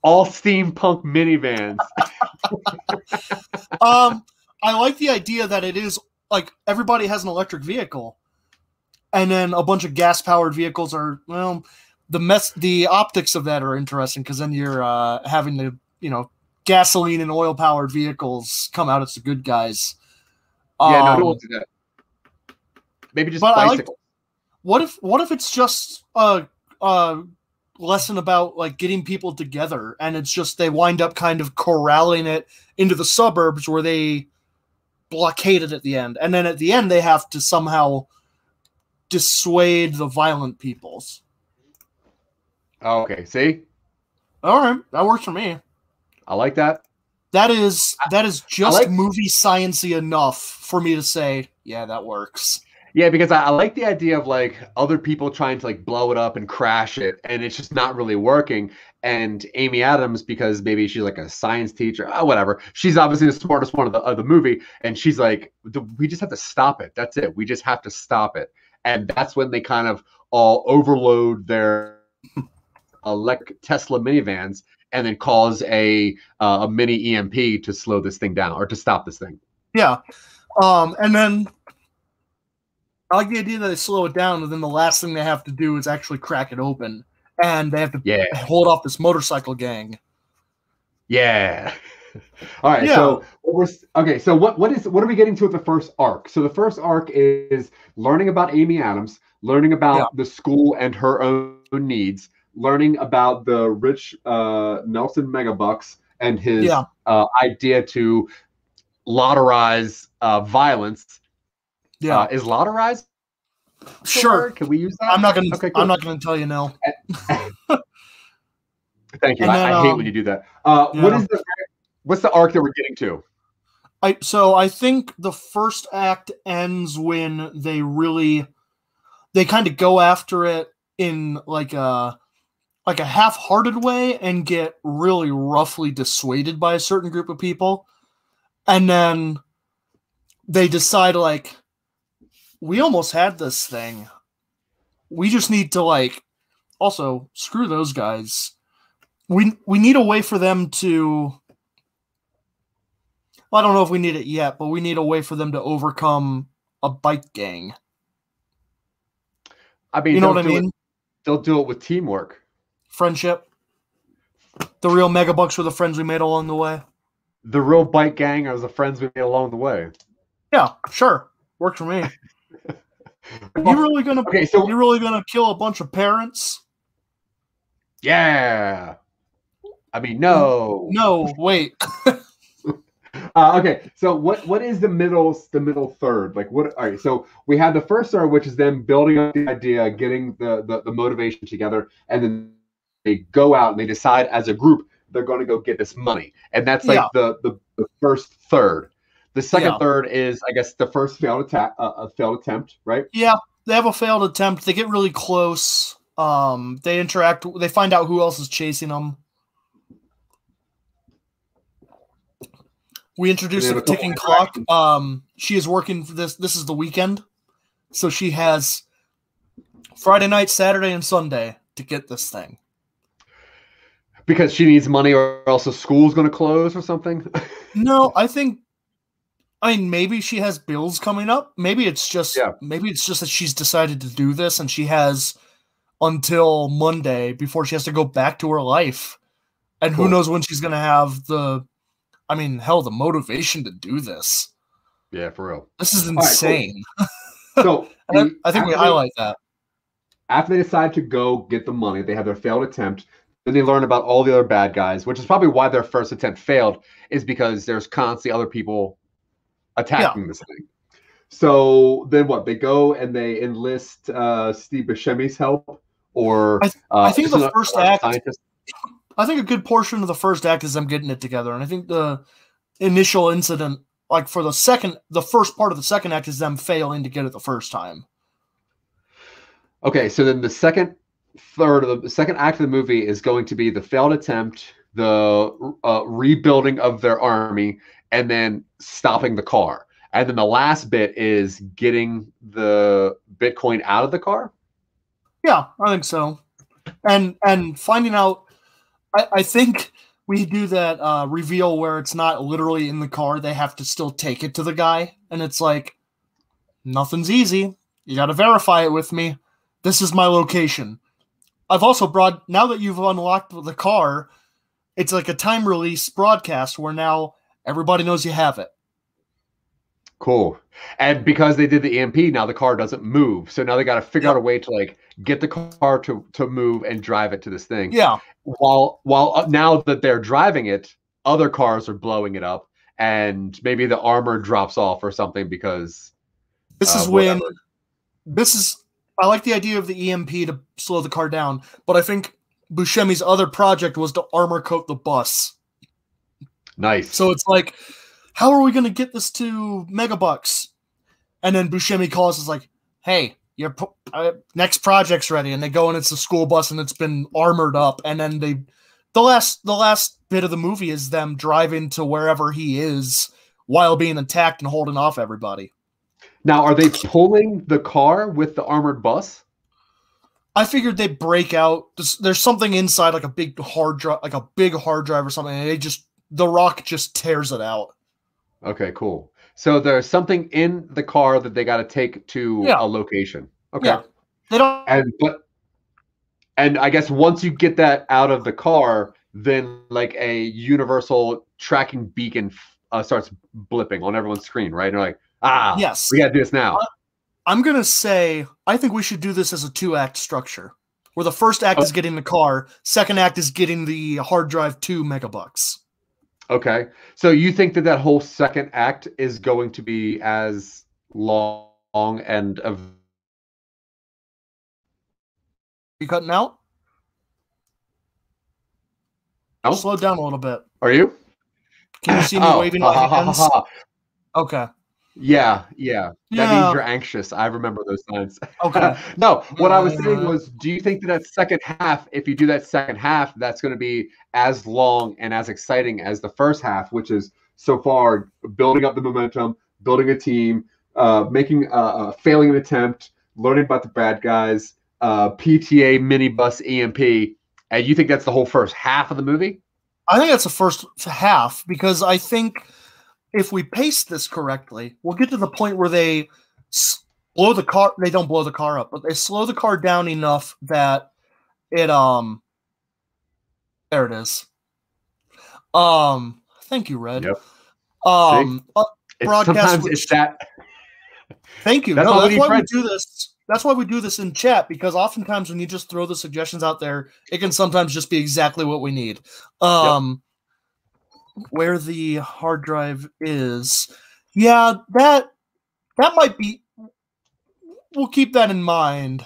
all steampunk minivans. um, I like the idea that it is like everybody has an electric vehicle, and then a bunch of gas powered vehicles are well, the mess, the optics of that are interesting because then you're uh, having the you know gasoline and oil powered vehicles come out as the good guys. yeah, no, Um, don't do that. Maybe just but I like- what if what if it's just a a lesson about like getting people together and it's just they wind up kind of corralling it into the suburbs where they blockade it at the end and then at the end they have to somehow dissuade the violent peoples. Oh, okay, see, all right that works for me. I like that. that is that is just like- movie sciency enough for me to say yeah that works Yeah, because I, I like the idea of like other people trying to like blow it up and crash it, and it's just not really working. And Amy Adams, because maybe she's like a science teacher, oh, whatever. She's obviously the smartest one of the of the movie, and she's like, we just have to stop it. That's it. We just have to stop it. And that's when they kind of all overload their elect Tesla minivans and then cause a uh, a mini EMP to slow this thing down or to stop this thing. Yeah. Um, and then I like the idea that they slow it down, and then the last thing they have to do is actually crack it open, and they have to Yeah. hold off this motorcycle gang. Yeah. All right. Yeah. So what we're okay. So what what is what are we getting to with the first arc? So the first arc is learning about Amy Adams, learning about Yeah. the school and her own needs, learning about the rich uh, Nelson Megabucks and his Yeah. uh, idea to lotterize uh, violence. Yeah, Uh, is lotterize? Sure. Can we use that? I'm not gonna. Okay, cool. I'm not gonna tell you no. Thank you. And I, I hate um, when you do that. Uh, yeah. is the what's the arc that we're getting to? I so I think the first act ends when they really they kind of go after it in like a like a half-hearted way and get really roughly dissuaded by a certain group of people and then they decide like we almost had this thing we just need to like also screw those guys we we need a way for them to well, I don't know if we need it yet, but we need a way for them to overcome a bike gang. I mean, You know they'll what I do it- mean? they'll do it with teamwork. Friendship. The real megabucks were the friends we made along the way. The real bike gang are the friends we made along the way. Yeah, sure. Worked for me. you really gonna Okay, so you really gonna kill a bunch of parents? yeah. I mean, no. No, wait. Uh, okay, so what what is the middle the middle third? Like what? All right, so we have the first third, which is them building up the idea, getting the the, the motivation together, and then they go out and they decide as a group they're going to go get this money, and that's like Yeah. the, the the first third. The second Yeah. third is, I guess, the first failed attack, uh, a failed attempt, right? Yeah, they have a failed attempt. They get really close. Um, they interact. They find out who else is chasing them. We introduce a have a couple ticking clock. Um, she is working for this. This is the weekend, so she has Friday night, Saturday, and Sunday to get this thing. Because she needs money, or else the school's going to close or something. No, I think. I mean, maybe she has bills coming up. Maybe it's just. Yeah. Maybe it's just that she's decided to do this, and she has until Monday before she has to go back to her life, and who knows when she's gonna have the. I mean, hell, the motivation to do this. yeah, for real. This is right, cool. insane. So I- I think we after they- highlight that. after they decide to go get the money, they have their failed attempt. Then they learn about all the other bad guys, which is probably why their first attempt failed, is because there's constantly other people attacking this thing. So then what? They go and they enlist uh, Steve Buscemi's help, or I th- uh, I think the first act- scientist. I think a good portion of the first act is them getting it together, and I think the initial incident, like for the second, the first part of the second act, is them failing to get it the first time. Okay, so then the second third of the, the second act of the movie is going to be the failed attempt, the uh, rebuilding of their army, and then stopping the car. And then the last bit is getting the Bitcoin out of the car. Yeah, I think so. And and finding out, I, I think we do that uh, reveal where it's not literally in the car; they have to still take it to the guy, and it's like nothing's easy. You got to verify it with me. This is my location. I've also brought now that you've unlocked the car, it's like a time release broadcast where now everybody knows you have it. Cool. And because they did the EMP, now the car doesn't move. So now they got to figure out a way to like get the car to to move and drive it to this thing. Yeah, while while uh, now that they're driving it, other cars are blowing it up, and maybe the armor drops off or something because this uh, is when this is I like the idea of the EMP to slow the car down, but I think Buscemi's other project was to armor coat the bus. Nice. So it's like, how are we going to get this to Megabucks? And then Buscemi calls is like, hey, your uh, next project's ready, and they go and it's a school bus and it's been armored up, and then they, the last the last bit of the movie is them driving to wherever he is while being attacked and holding off everybody. now, are they pulling the car with the armored bus? I figured they'd break out. There's, there's something inside, like a big hard drive, like a big hard drive or something, and they just the rock just tears it out. Okay, cool. So there's something in the car that they got to take to Yeah. a location. Okay. Yeah. They don't. And but and I guess once you get that out of the car, then like a universal tracking beacon uh, starts blipping on everyone's screen, right? And they're like, ah, Yes, we got to do this now. I'm gonna say I think we should do this as a two act structure, where the first act is getting the car, second act is getting the hard drive two megabucks. Okay. So you think that that whole second act is going to be as long and of You cutting out? No? Slow down a little bit. Are you? Can you see me Oh, waving my ha, ha, hands? ha, ha. Okay. Yeah, yeah. That means you're anxious. I remember those signs. Okay. no, what I was saying Uh, was, do you think that that second half, if you do that second half, that's going to be as long and as exciting as the first half, which is so far building up the momentum, building a team, uh, making uh, uh, failing an attempt, learning about the bad guys, uh, PTA minibus EMP, and you think that's the whole first half of the movie? I think that's the first half because I think if we pace this correctly, we'll get to the point where they blow the car. They don't blow the car up, but they slow the car down enough that it um. There it is. Um. Thank you, Red. Yep. Um. uh, Broadcast sometimes it's that. Thank you. That's no, why we that's why we do this. That's why we do this in chat because oftentimes when you just throw the suggestions out there, it can sometimes just be exactly what we need. Um, where the hard drive is, yeah, that that might be. We'll keep that in mind.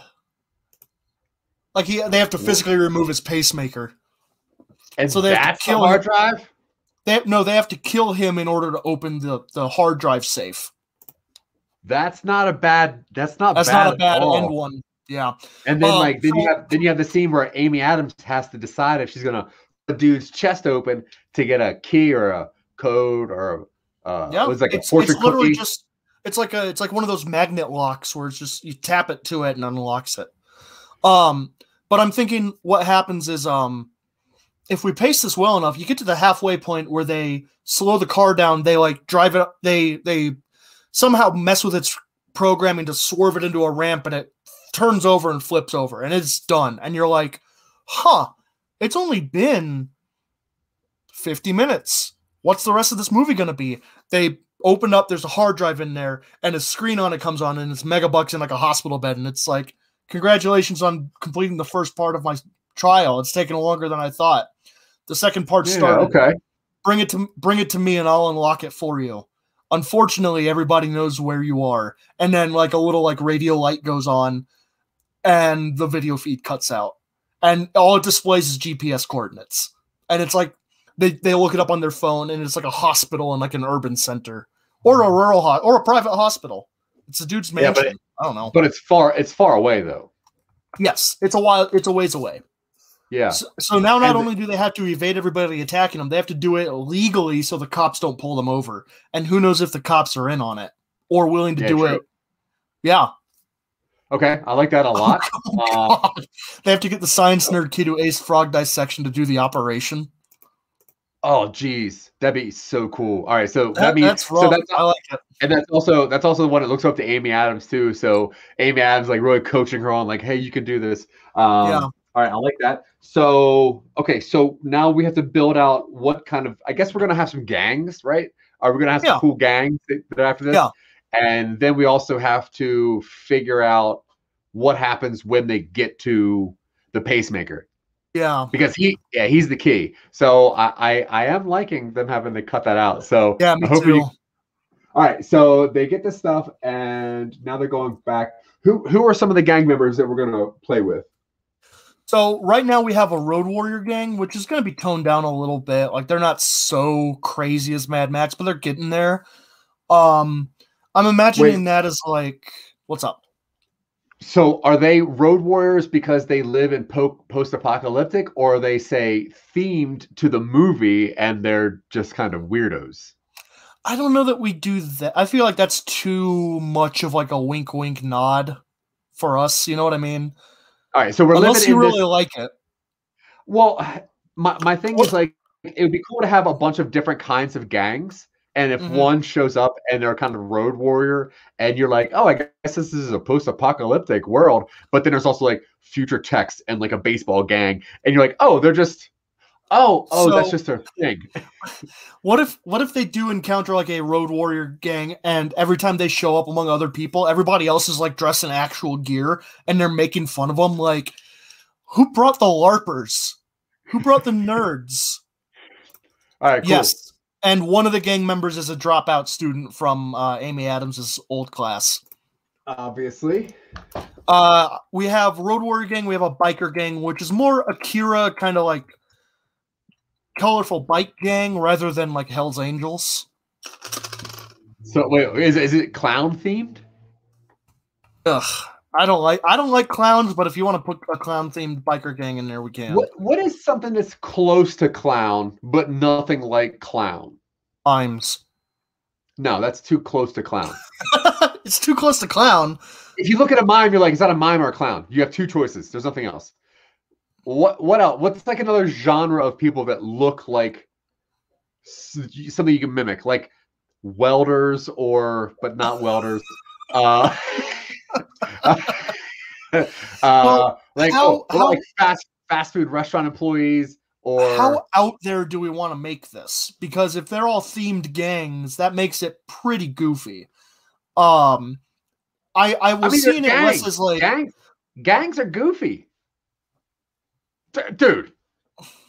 Like he, they have to physically remove his pacemaker. And So they have to kill hard him. drive. They no, they have to kill him in order to open the the hard drive safe. That's not a bad. That's not. That's bad not a bad end one. Yeah. And then Um, like then you have then you have the scene where Amy Adams has to decide if she's gonna the dude's chest open to get a key or a code or uh Yeah, it was like it's, a fortune it's literally cookie. just it's like a it's like one of those magnet locks where it's just you tap it to it and unlocks it. Um, but I'm thinking what happens is um, if we pace this well enough, you get to the halfway point where they slow the car down. They like drive it. up- They they somehow mess with its programming to swerve it into a ramp, and it turns over and flips over, and it's done. And you're like, huh? It's only been 50 minutes. What's the rest of this movie going to be? They open up, there's a hard drive in there, and a screen on it comes on, and it's megabucks in like a hospital bed. And it's like, congratulations on completing the first part of my trial. It's taken longer than I thought. The second part Yeah, started. okay. Bring it to bring it to me, and I'll unlock it for you. Unfortunately, everybody knows where you are, and then like a little like radio light goes on, and the video feed cuts out, and all it displays is GPS coordinates, and it's like they they look it up on their phone, and it's like a hospital in like an urban center or a mm-hmm. rural ho- or a private hospital. It's a dude's Yeah, mansion. I don't know. But it's far it's far away though. yes, it's a while. It's a ways away. Yeah. So, so now, not And- only do they have to evade everybody attacking them, they have to do it legally so the cops don't pull them over. And who knows if the cops are in on it or willing to Yeah, do true. it? Yeah. Okay. I like that a lot. Oh, Uh, They have to get the science nerd kid who aced frog dissection to do the operation. oh geez. That'd be so cool. All right, so that, That- means that's wrong. so that's I like it. and that's also that's also the one that looks up to Amy Adams too. So Amy Adams like really coaching her on like, hey, you can do this. Um, Yeah. All right, I like that. So okay, so now we have to build out what kind of. I guess we're gonna have some gangs, right? Are we gonna have some Yeah. cool gangs after this? Yeah. And then we also have to figure out what happens when they get to the pacemaker Yeah. because he, yeah, he's the key. So I, I, I am liking them having to cut that out. So Yeah, me too. you- all right, so they get this stuff, and now they're going back. Who who are some of the gang members that we're gonna play with? So right now we have a Road Warrior gang, which is going to be toned down a little bit. Like they're not so crazy as Mad Max, but they're getting there. Um, I'm imagining that as like, what's up? So are they road warriors because they live in po- post-apocalyptic, or are they say themed to the movie and they're just kind of weirdos? I don't know that we do that. I feel like that's too much of like a wink, wink, nod for us. You know what I mean? All right, so we're Unless you really this. like it. Well, my my thing is like it would be cool to have a bunch of different kinds of gangs. And if Mhm. one shows up and they're kind of road warrior, and you're like, oh, I guess this is a post-apocalyptic world, but then there's also like future text and like a baseball gang, and you're like, oh, they're just, oh, oh, that's just their thing. What if what if they do encounter like a road warrior gang and every time they show up among other people, everybody else is like dressed in actual gear and they're making fun of them like who brought the larpers? Who brought the nerds? All right, cool. Yes. And one of the gang members is a dropout student from uh, Amy Adams's old class. Obviously. Uh, we have Road Warrior Gang, we have a biker gang, which is more Akira kind of like colorful bike gang rather than like Hell's Angels. So wait, is is it clown themed? Ugh. I don't like I don't like clowns, but if you want to put a clown themed biker gang in there, we can. What what is something that's close to clown but nothing like clown? Mimes. No, that's too close to clown. it's too close to clown. if you look at a mime, you're like, is that a mime or a clown? You have two choices. There's nothing else. What what else? What's like another genre of people that look like something you can mimic, like welders or but not welders. Uh, uh, Well, like how- oh, what about, how- like fast fast food restaurant employees or How out there do we want to make this? Because if they're all themed gangs, that makes it pretty goofy. Um, I I was I mean, seeing it less as like gangs gangs are goofy. D- Dude,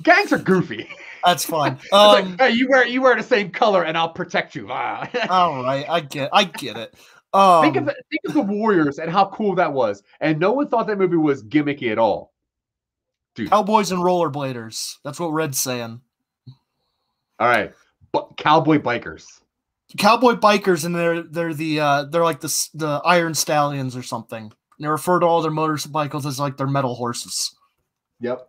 gangs are goofy. that's fine. It's like, Um, hey, you wear you wear the same color, and I'll protect you. All right, I get I get it. Um, think of it- think of the Warriors and how cool that was, and no one thought that movie was gimmicky at all. Dude, cowboys and rollerbladers. That's what Red's saying. all right, but cowboy bikers. Cowboy bikers, and they're they're the uh, they're like the the Iron Stallions or something. They refer to all their motorcycles as like their metal horses. Yep.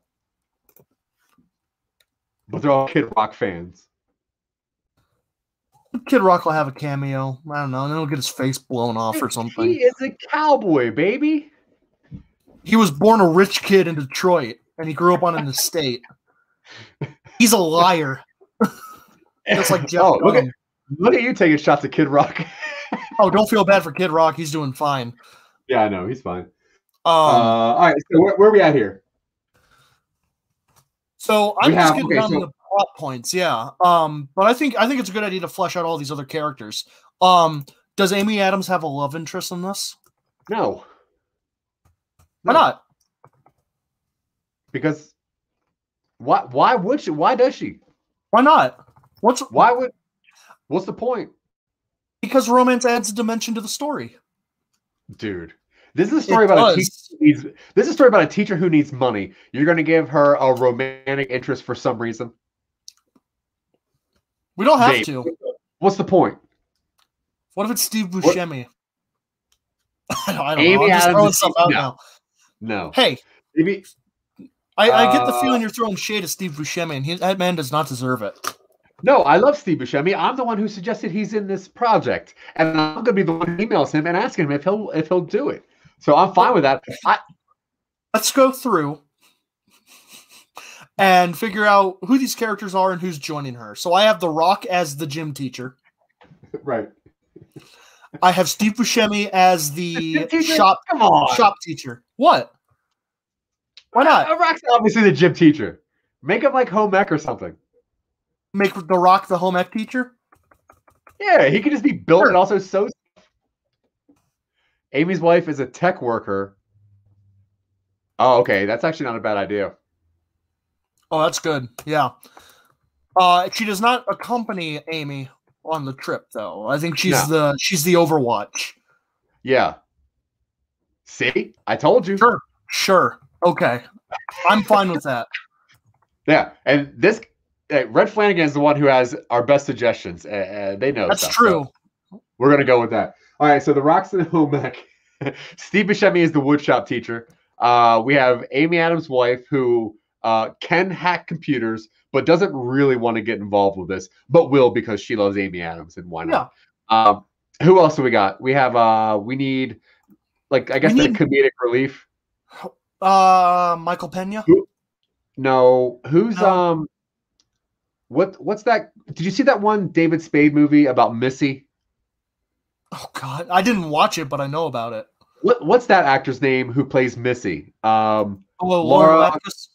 But they're all Kid Rock fans. Kid Rock will have a cameo. I don't know, and then he'll get his face blown off or something. He is a cowboy, baby. He was born a rich kid in Detroit, and he grew up on an estate. He's a liar, just like Jeff. oh, look at look at you taking shots at Kid Rock. oh, don't feel bad for Kid Rock. He's doing fine. yeah, I know he's fine. Um, uh, all right, so where, where are we at here? so I'm we just have- getting okay, down so- to the plot points. Yeah. Um, but I think I think it's a good idea to flesh out all these other characters. Um, does Amy Adams have a love interest in this? No, Why No. not? because why? Why would she? Why does she? Why not? What's Why would? What's the point, because romance adds a dimension to the story. dude? This is a story It about a teacher. Needs, this is a story about a teacher who needs money. You're going to give her a romantic interest for some reason. We don't have Dave, to. What's the point? What if it's Steve What- Buscemi? I don't, I don't Amy know. I'm just Adams throwing stuff out no. now. No, Hey, maybe I, I get the Uh, feeling you're throwing shade at Steve Buscemi, and he, that man does not deserve it. no. I love Steve Buscemi. I'm the one who suggested he's in this project, and I'm going to be the one who emails him and asking him if he'll if he'll do it. So I'm fine with that. I, Let's go through and figure out who these characters are and who's joining her. So I have The Rock as the gym teacher. right. I have Steve Buscemi as the Teacher, shop Come on. shop teacher. What? Why not Uh, Rock's obviously the gym teacher. Make him like home ec or something. make The Rock the home ec teacher? Yeah, he could just be built Sure. and also so. Amy's wife is a tech worker. Oh, okay. That's actually not a bad idea. Oh, that's good. Yeah. Uh, she does not accompany Amy on the trip, though. I think she's No. the she's the Overwatch. Yeah. See, I told you. Sure. Sure. Okay. I'm fine with that. Yeah, and this uh, Red Flanagan is the one who has our best suggestions. Uh, uh, they know That's stuff, true. so we're gonna go with that. All right. So the Rocks and home ec. Steve Buscemi is the woodshop teacher. Uh, we have Amy Adams' wife who uh, can hack computers, but doesn't really want to get involved with this, but will because she loves Amy Adams, and why not? Um, who else do we got? We have uh, we need like I guess We the need- comedic relief. Uh, Michael Pena. No, who's No. um what what's that? Did you see that one David Spade movie about Missy? Oh God, I didn't watch it, but I know about it. What what's that actor's name who plays Missy? Um Oh, well, Laura. Laura- Lapkus?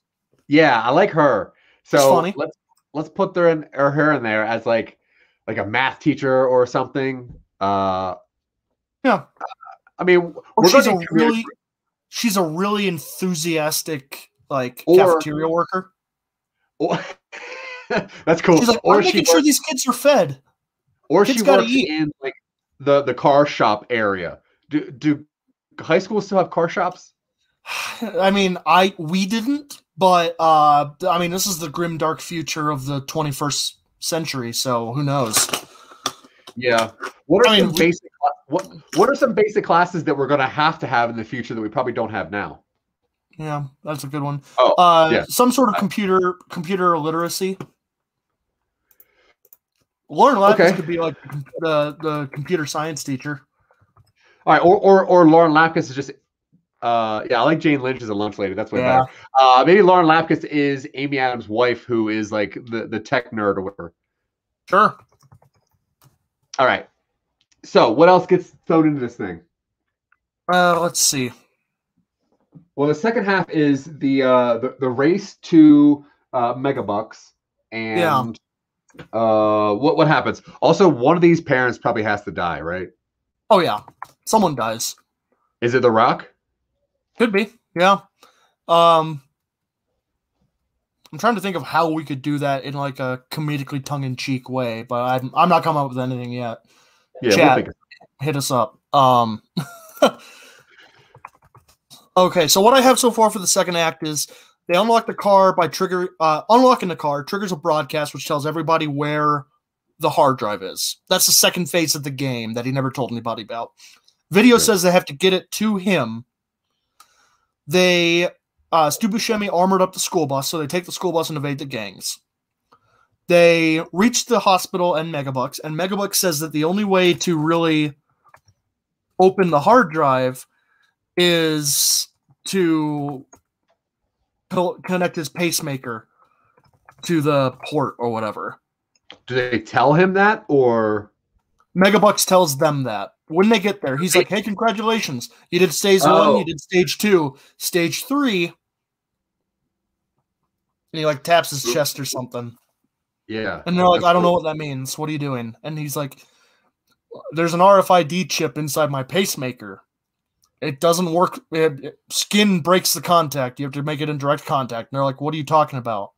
Yeah, I like her. So funny. let's let's put her in or her in there as like like a math teacher or something. Uh Yeah. I mean, Or she's a really, she's a really enthusiastic like Or- cafeteria worker. That's cool. She's like, or I'm she making sure these kids are fed. or kids she works eat. in like the the car shop area. Do do high schools still have car shops? I mean, I we didn't, but uh, I mean, this is the grim dark future of the 21st century, so who knows? Yeah. What are I mean, some basic what What are some basic classes that we're going to have to have in the future that we probably don't have now? Yeah, that's a good one. Oh, uh, yeah. some sort of computer computer literacy. Lauren Lapkus Okay. could be like the the computer science teacher. All right, or or, or Lauren Lapkus is just. Uh, yeah, I like Jane Lynch as a lunch lady. That's way Yeah. better. Uh, maybe Lauren Lapkus is Amy Adams' wife, who is like the the tech nerd or whatever. Sure. All right. So, what else gets thrown into this thing? Uh, let's see. Well, the second half is the uh, the, the race to uh, Megabucks, and Yeah. uh, what what happens? Also, one of these parents probably has to die, right? Oh yeah, someone dies. Is it The Rock? Could be. Yeah. Um, I'm trying to think of how we could do that in like a comedically tongue-in-cheek way, but I'm I'm not coming up with anything yet. Yeah, we'll Chat. of- hit us up. Um Okay, so what I have so far for the second act is they unlock the car by trigger uh unlocking the car triggers a broadcast which tells everybody where the hard drive is. That's the second phase of the game that he never told anybody about. Video Sure. says they have to get it to him. They uh Stu Buscemi armored up the school bus, so they take the school bus and evade the gangs. They reach the hospital and Megabucks, and Megabucks says that the only way to really open the hard drive is to co- connect his pacemaker to the port or whatever. Do they tell him that, or Megabucks tells them that when they get there, he's like, "Hey, congratulations! You did stage one, Oh. you did stage two, stage three. And he like taps his chest or something. yeah? And they're like, I don't know what that means. What are you doing? And he's like, There's an RFID chip inside my pacemaker. It doesn't work. It- skin breaks the contact. You have to make it in direct contact. And they're like, What are you talking about?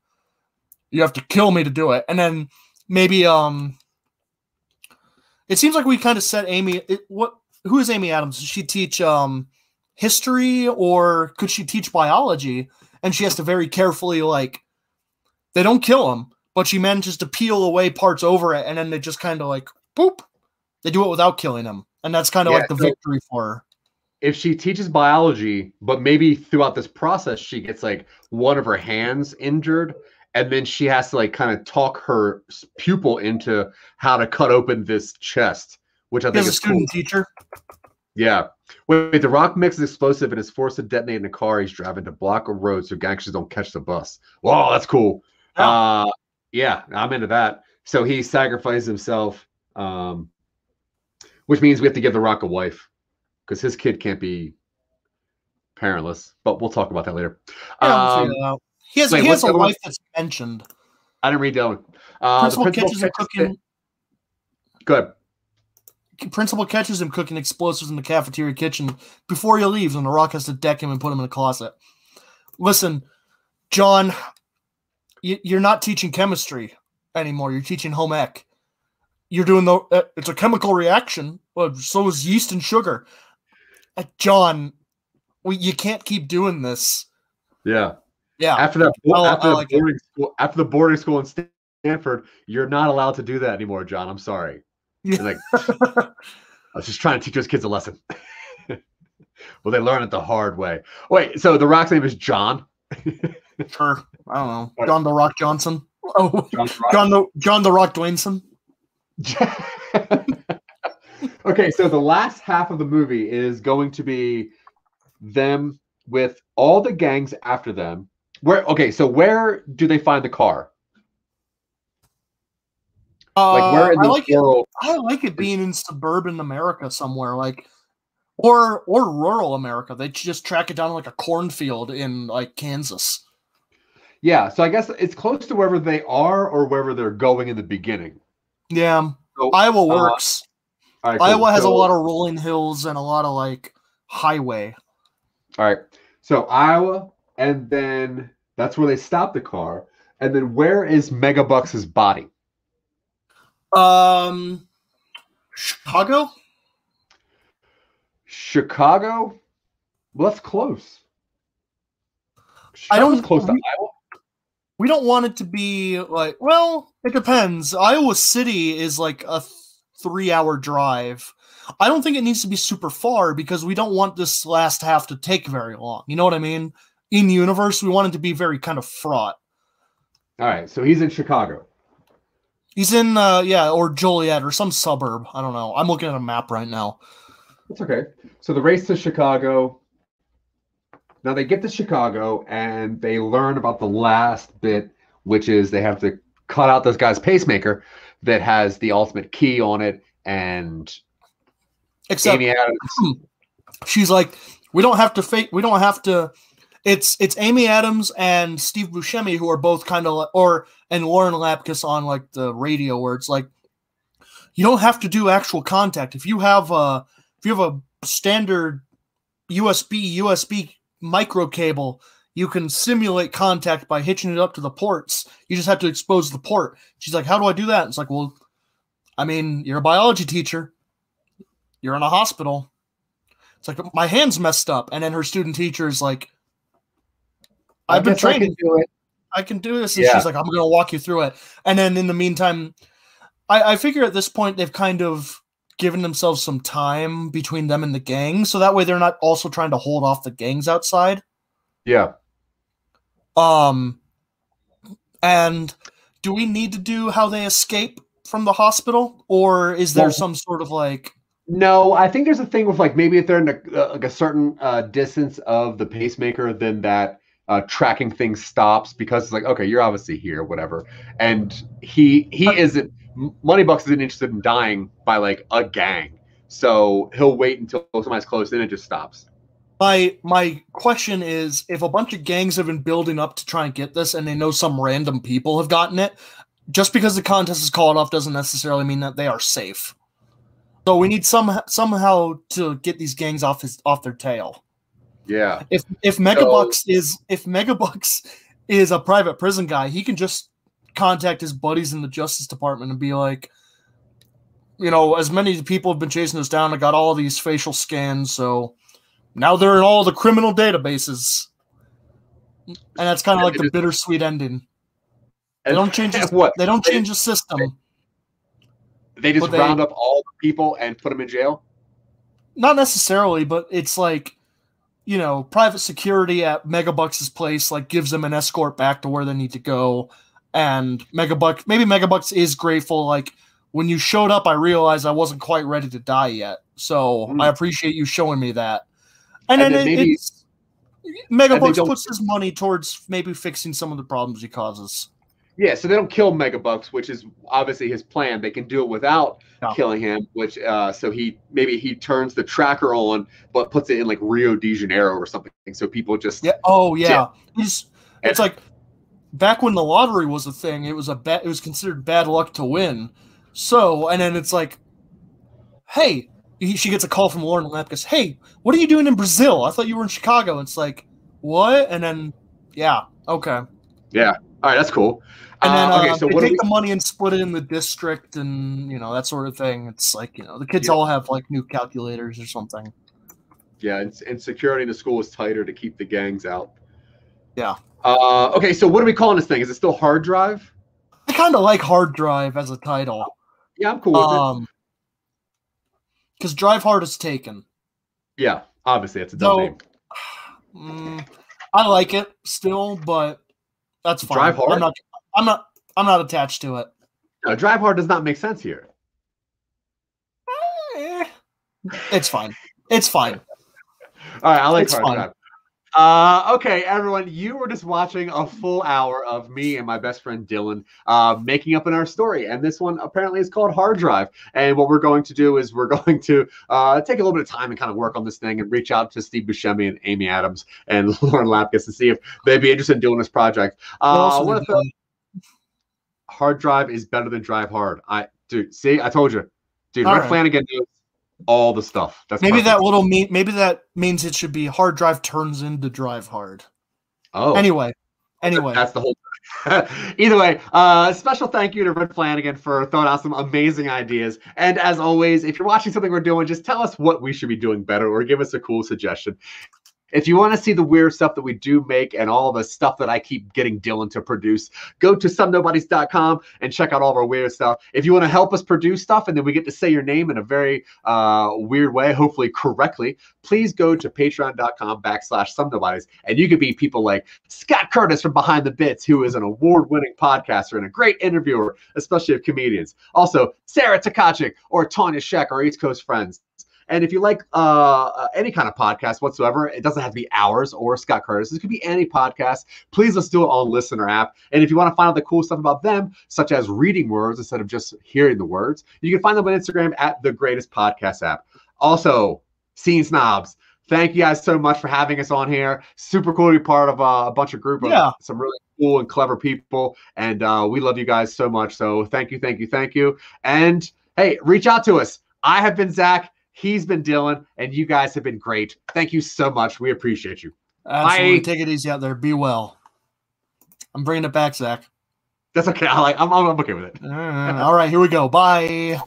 You have to kill me to do it. And then maybe um it seems like we kind of set Amy it, what who is Amy Adams? Does she teach um history or could she teach biology? And she has to very carefully like they don't kill him, but she manages to peel away parts over it, and then they just kind of like boop. They do it without killing him, and that's kind of Yeah, like the so- victory for her. If she teaches biology, but maybe throughout this process she gets like one of her hands injured, and then she has to like kind of talk her pupil into how to cut open this chest, which I think is a is cool. student teacher. Yeah. Wait, wait, the rock mixes explosive and is forced to detonate in a car he's driving to block a road so gangsters don't catch the bus. Wow, that's cool. Yeah. Uh yeah, I'm into that. So he sacrifices himself, um, which means we have to give the rock a wife because his kid can't be parentless. But we'll talk about that later. Yeah, Um, figure it out. He has, wait, he has a the other one? wife that's mentioned. I didn't read that one. Uh, Principal, the catches him cooking. Good. Principal catches him cooking explosives in the cafeteria kitchen before he leaves, and the Rock has to deck him and put him in a closet. Listen, John, you, you're not teaching chemistry anymore. You're teaching home ec. You're doing the. Uh, it's a chemical reaction. Well, so is yeast and sugar. Uh, John, we, you can't keep doing this. Yeah. Yeah, After that, I li- after uh, I the like it. boarding school, after the boarding school in Stanford, you're not allowed to do that anymore, John. I'm sorry. Yeah. Like, I was just trying to teach those kids a lesson. well, they learn it the hard way. Wait, so the rock's name is John. sure. I don't know. John the Rock Johnson. Oh, John. the Rock? John the John the Rock Dwainson. okay, so the last half of the movie is going to be them with all the gangs after them. Where okay, so where do they find the car? Like where in Uh, I the like it. world? I like it being in suburban America somewhere, like or or rural America. They just track it down like a cornfield in like Kansas. Yeah, so I guess it's close to wherever they are or wherever they're going in the beginning. Yeah, So, Iowa uh, works. all right, cool. Iowa has a lot of rolling hills and a lot of like highway. All right. So Iowa, and then that's where they stop the car. And then where is Megabucks' body? Um, Chicago. Chicago? Well, that's close. I don't- Chicago's close to we- Iowa. We don't want it to be like. Well, it depends. Iowa City is like a th- three hour drive. I don't think it needs to be super far because we don't want this last half to take very long. You know what I mean? In the universe, we want it to be very kind of fraught. All right, so he's in Chicago. He's in, uh, yeah, or Joliet or some suburb. I don't know. I'm looking at a map right now. That's okay. So the race to Chicago. Now they get to Chicago and they learn about the last bit, which is they have to cut out this guy's pacemaker that has the ultimate key on it. And Except Amy Adams. she's like, we don't have to fake. We don't have to. It's it's Amy Adams and Steve Buscemi who are both kind of or and Lauren Lapkus on like the radio where it's like you don't have to do actual contact. If you have a if you have a standard USB USB micro cable you can simulate contact by hitching it up to the ports. You just have to expose the port. She's like how do I do that? It's like well I mean you're a biology teacher. You're in a hospital. It's like my hand's messed up. And then her student teacher is like I've been I can do it. I can do this. And Yeah. she's like, I'm going to walk you through it. And then in the meantime, I, I figure at this point they've kind of given themselves some time between them and the gang. So that way they're not also trying to hold off the gangs outside. Yeah. Um, and do we need to do how they escape from the hospital? Or is there Well- some sort of like, No, I think there's a thing with like maybe if they're in a, uh, like a certain uh, distance of the pacemaker, then that uh, tracking things stops because it's like okay, you're obviously here, whatever. And he he isn't Moneybucks isn't interested in dying by like a gang, so he'll wait until somebody's close in it just stops. my my question is if a bunch of gangs have been building up to try and get this and they know some random people have gotten it just because the contest is called off doesn't necessarily mean that they are safe so we need some somehow to get these gangs off his off their tail Yeah, if if megabucks is if megabucks is a private prison guy he can just contact his buddies in the justice department and be like you know as many people have been chasing us down i got all these facial scans so now they're in all the criminal databases. And that's kind of like the bittersweet ending. They don't change the, what? they don't change the system. they just but they- round up all the people and put them in jail. not necessarily, but it's like, you know, private security at Megabucks' place like gives them an escort back to where they need to go. And Megabucks, maybe Megabucks is grateful. Like when you showed up, I realized I wasn't quite ready to die yet. So Hmm. I appreciate you showing me that. And, And then, then it, maybe- it's Megabucks puts his money towards maybe fixing some of the problems he causes. Yeah, so they don't kill Megabucks, which is obviously his plan. They can do it without Yeah. killing him, which uh so he maybe he turns the tracker on but puts it in like Rio de Janeiro or something. So people just Yeah. Oh yeah. Yeah. He's it's like back when the lottery was a thing, it was a bad it was considered bad luck to win. So and then it's like, hey, he, she gets a call from Lauren Lapkus. Hey, what are you doing in Brazil? I thought you were in Chicago. It's like, what? And then yeah, okay. All right, that's cool. And then Uh, uh, okay, so they what take we the money and split it in the district and you know that sort of thing. It's like you know the kids Yeah. all have like new calculators or something. yeah, and, and security in the school is tighter to keep the gangs out. Yeah. Uh okay, so what are we calling this thing? Is it still hard drive? I kind of like hard drive as a title. Yeah, I'm cool with it. Um, because Drive Hard is taken. Yeah, obviously it's a dumb so- name. Mm, I like it still, but that's fine. Drive Hard? I'm not. I'm not. I'm not attached to it. No, drive hard does not make sense here. Eh, It's fine. It's fine. All right, I like It's hard fun. drive. Uh, okay, everyone, you were just watching a full hour of me and my best friend Dylan uh, making up in our story, and this one apparently is called Hard Drive. And what we're going to do is we're going to uh, take a little bit of time and kind of work on this thing and reach out to Steve Buscemi and Amy Adams and Lauren Lapkus to see if they'd be interested in doing this project. Uh, else I have wanna we throw- done? hard Drive is better than Drive Hard. I dude, see, I told you, dude. All Red right. Flanagan knows all the stuff. That's Maybe that little mean. Maybe that means it should be hard drive turns into drive hard. Oh, Anyway. Anyway. That's the whole. Either way, uh, special thank you to Red Flanagan for throwing out some amazing ideas. And as always, if you're watching something we're doing, just tell us what we should be doing better or give us a cool suggestion. If you want to see the weird stuff that we do make and all the stuff that I keep getting Dylan to produce, go to somenobodies.com and check out all of our weird stuff. If you want to help us produce stuff and then we get to say your name in a very uh, weird way, hopefully correctly, please go to patreon.com backslash somenobodies and you could be people like Scott Curtis from Behind the Bits, who is an award winning podcaster and a great interviewer, especially of comedians. Also, Sarah Takacic or Tanya Sheck, our East Coast friends. And if you like uh, any kind of podcast whatsoever, it doesn't have to be ours or Scott Curtis. It could be any podcast. Please let's do it on Listener app. And if you want to find out the cool stuff about them, such as reading words instead of just hearing the words, you can find them on Instagram at the greatest podcast app. Also, Scene Snobs. Thank you guys so much for having us on here. Super cool to be part of uh, a bunch of group of Yeah. some really cool and clever people. And uh, we love you guys so much. So thank you, thank you, thank you. And hey, reach out to us. I have been Zach. He's been Dylan, and you guys have been great. Thank you so much. We appreciate you. Absolutely. Bye. Take it easy out there. Be well. I'm bringing it back, Zach. That's okay. I like. I'm, I'm okay with it. Uh, all right, here we go. Bye.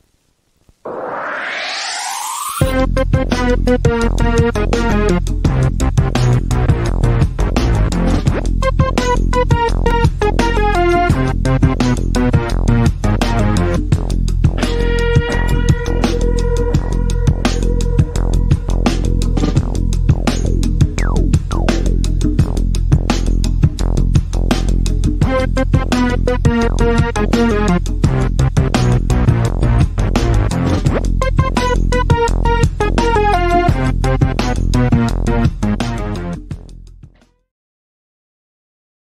Thank you. Thank you.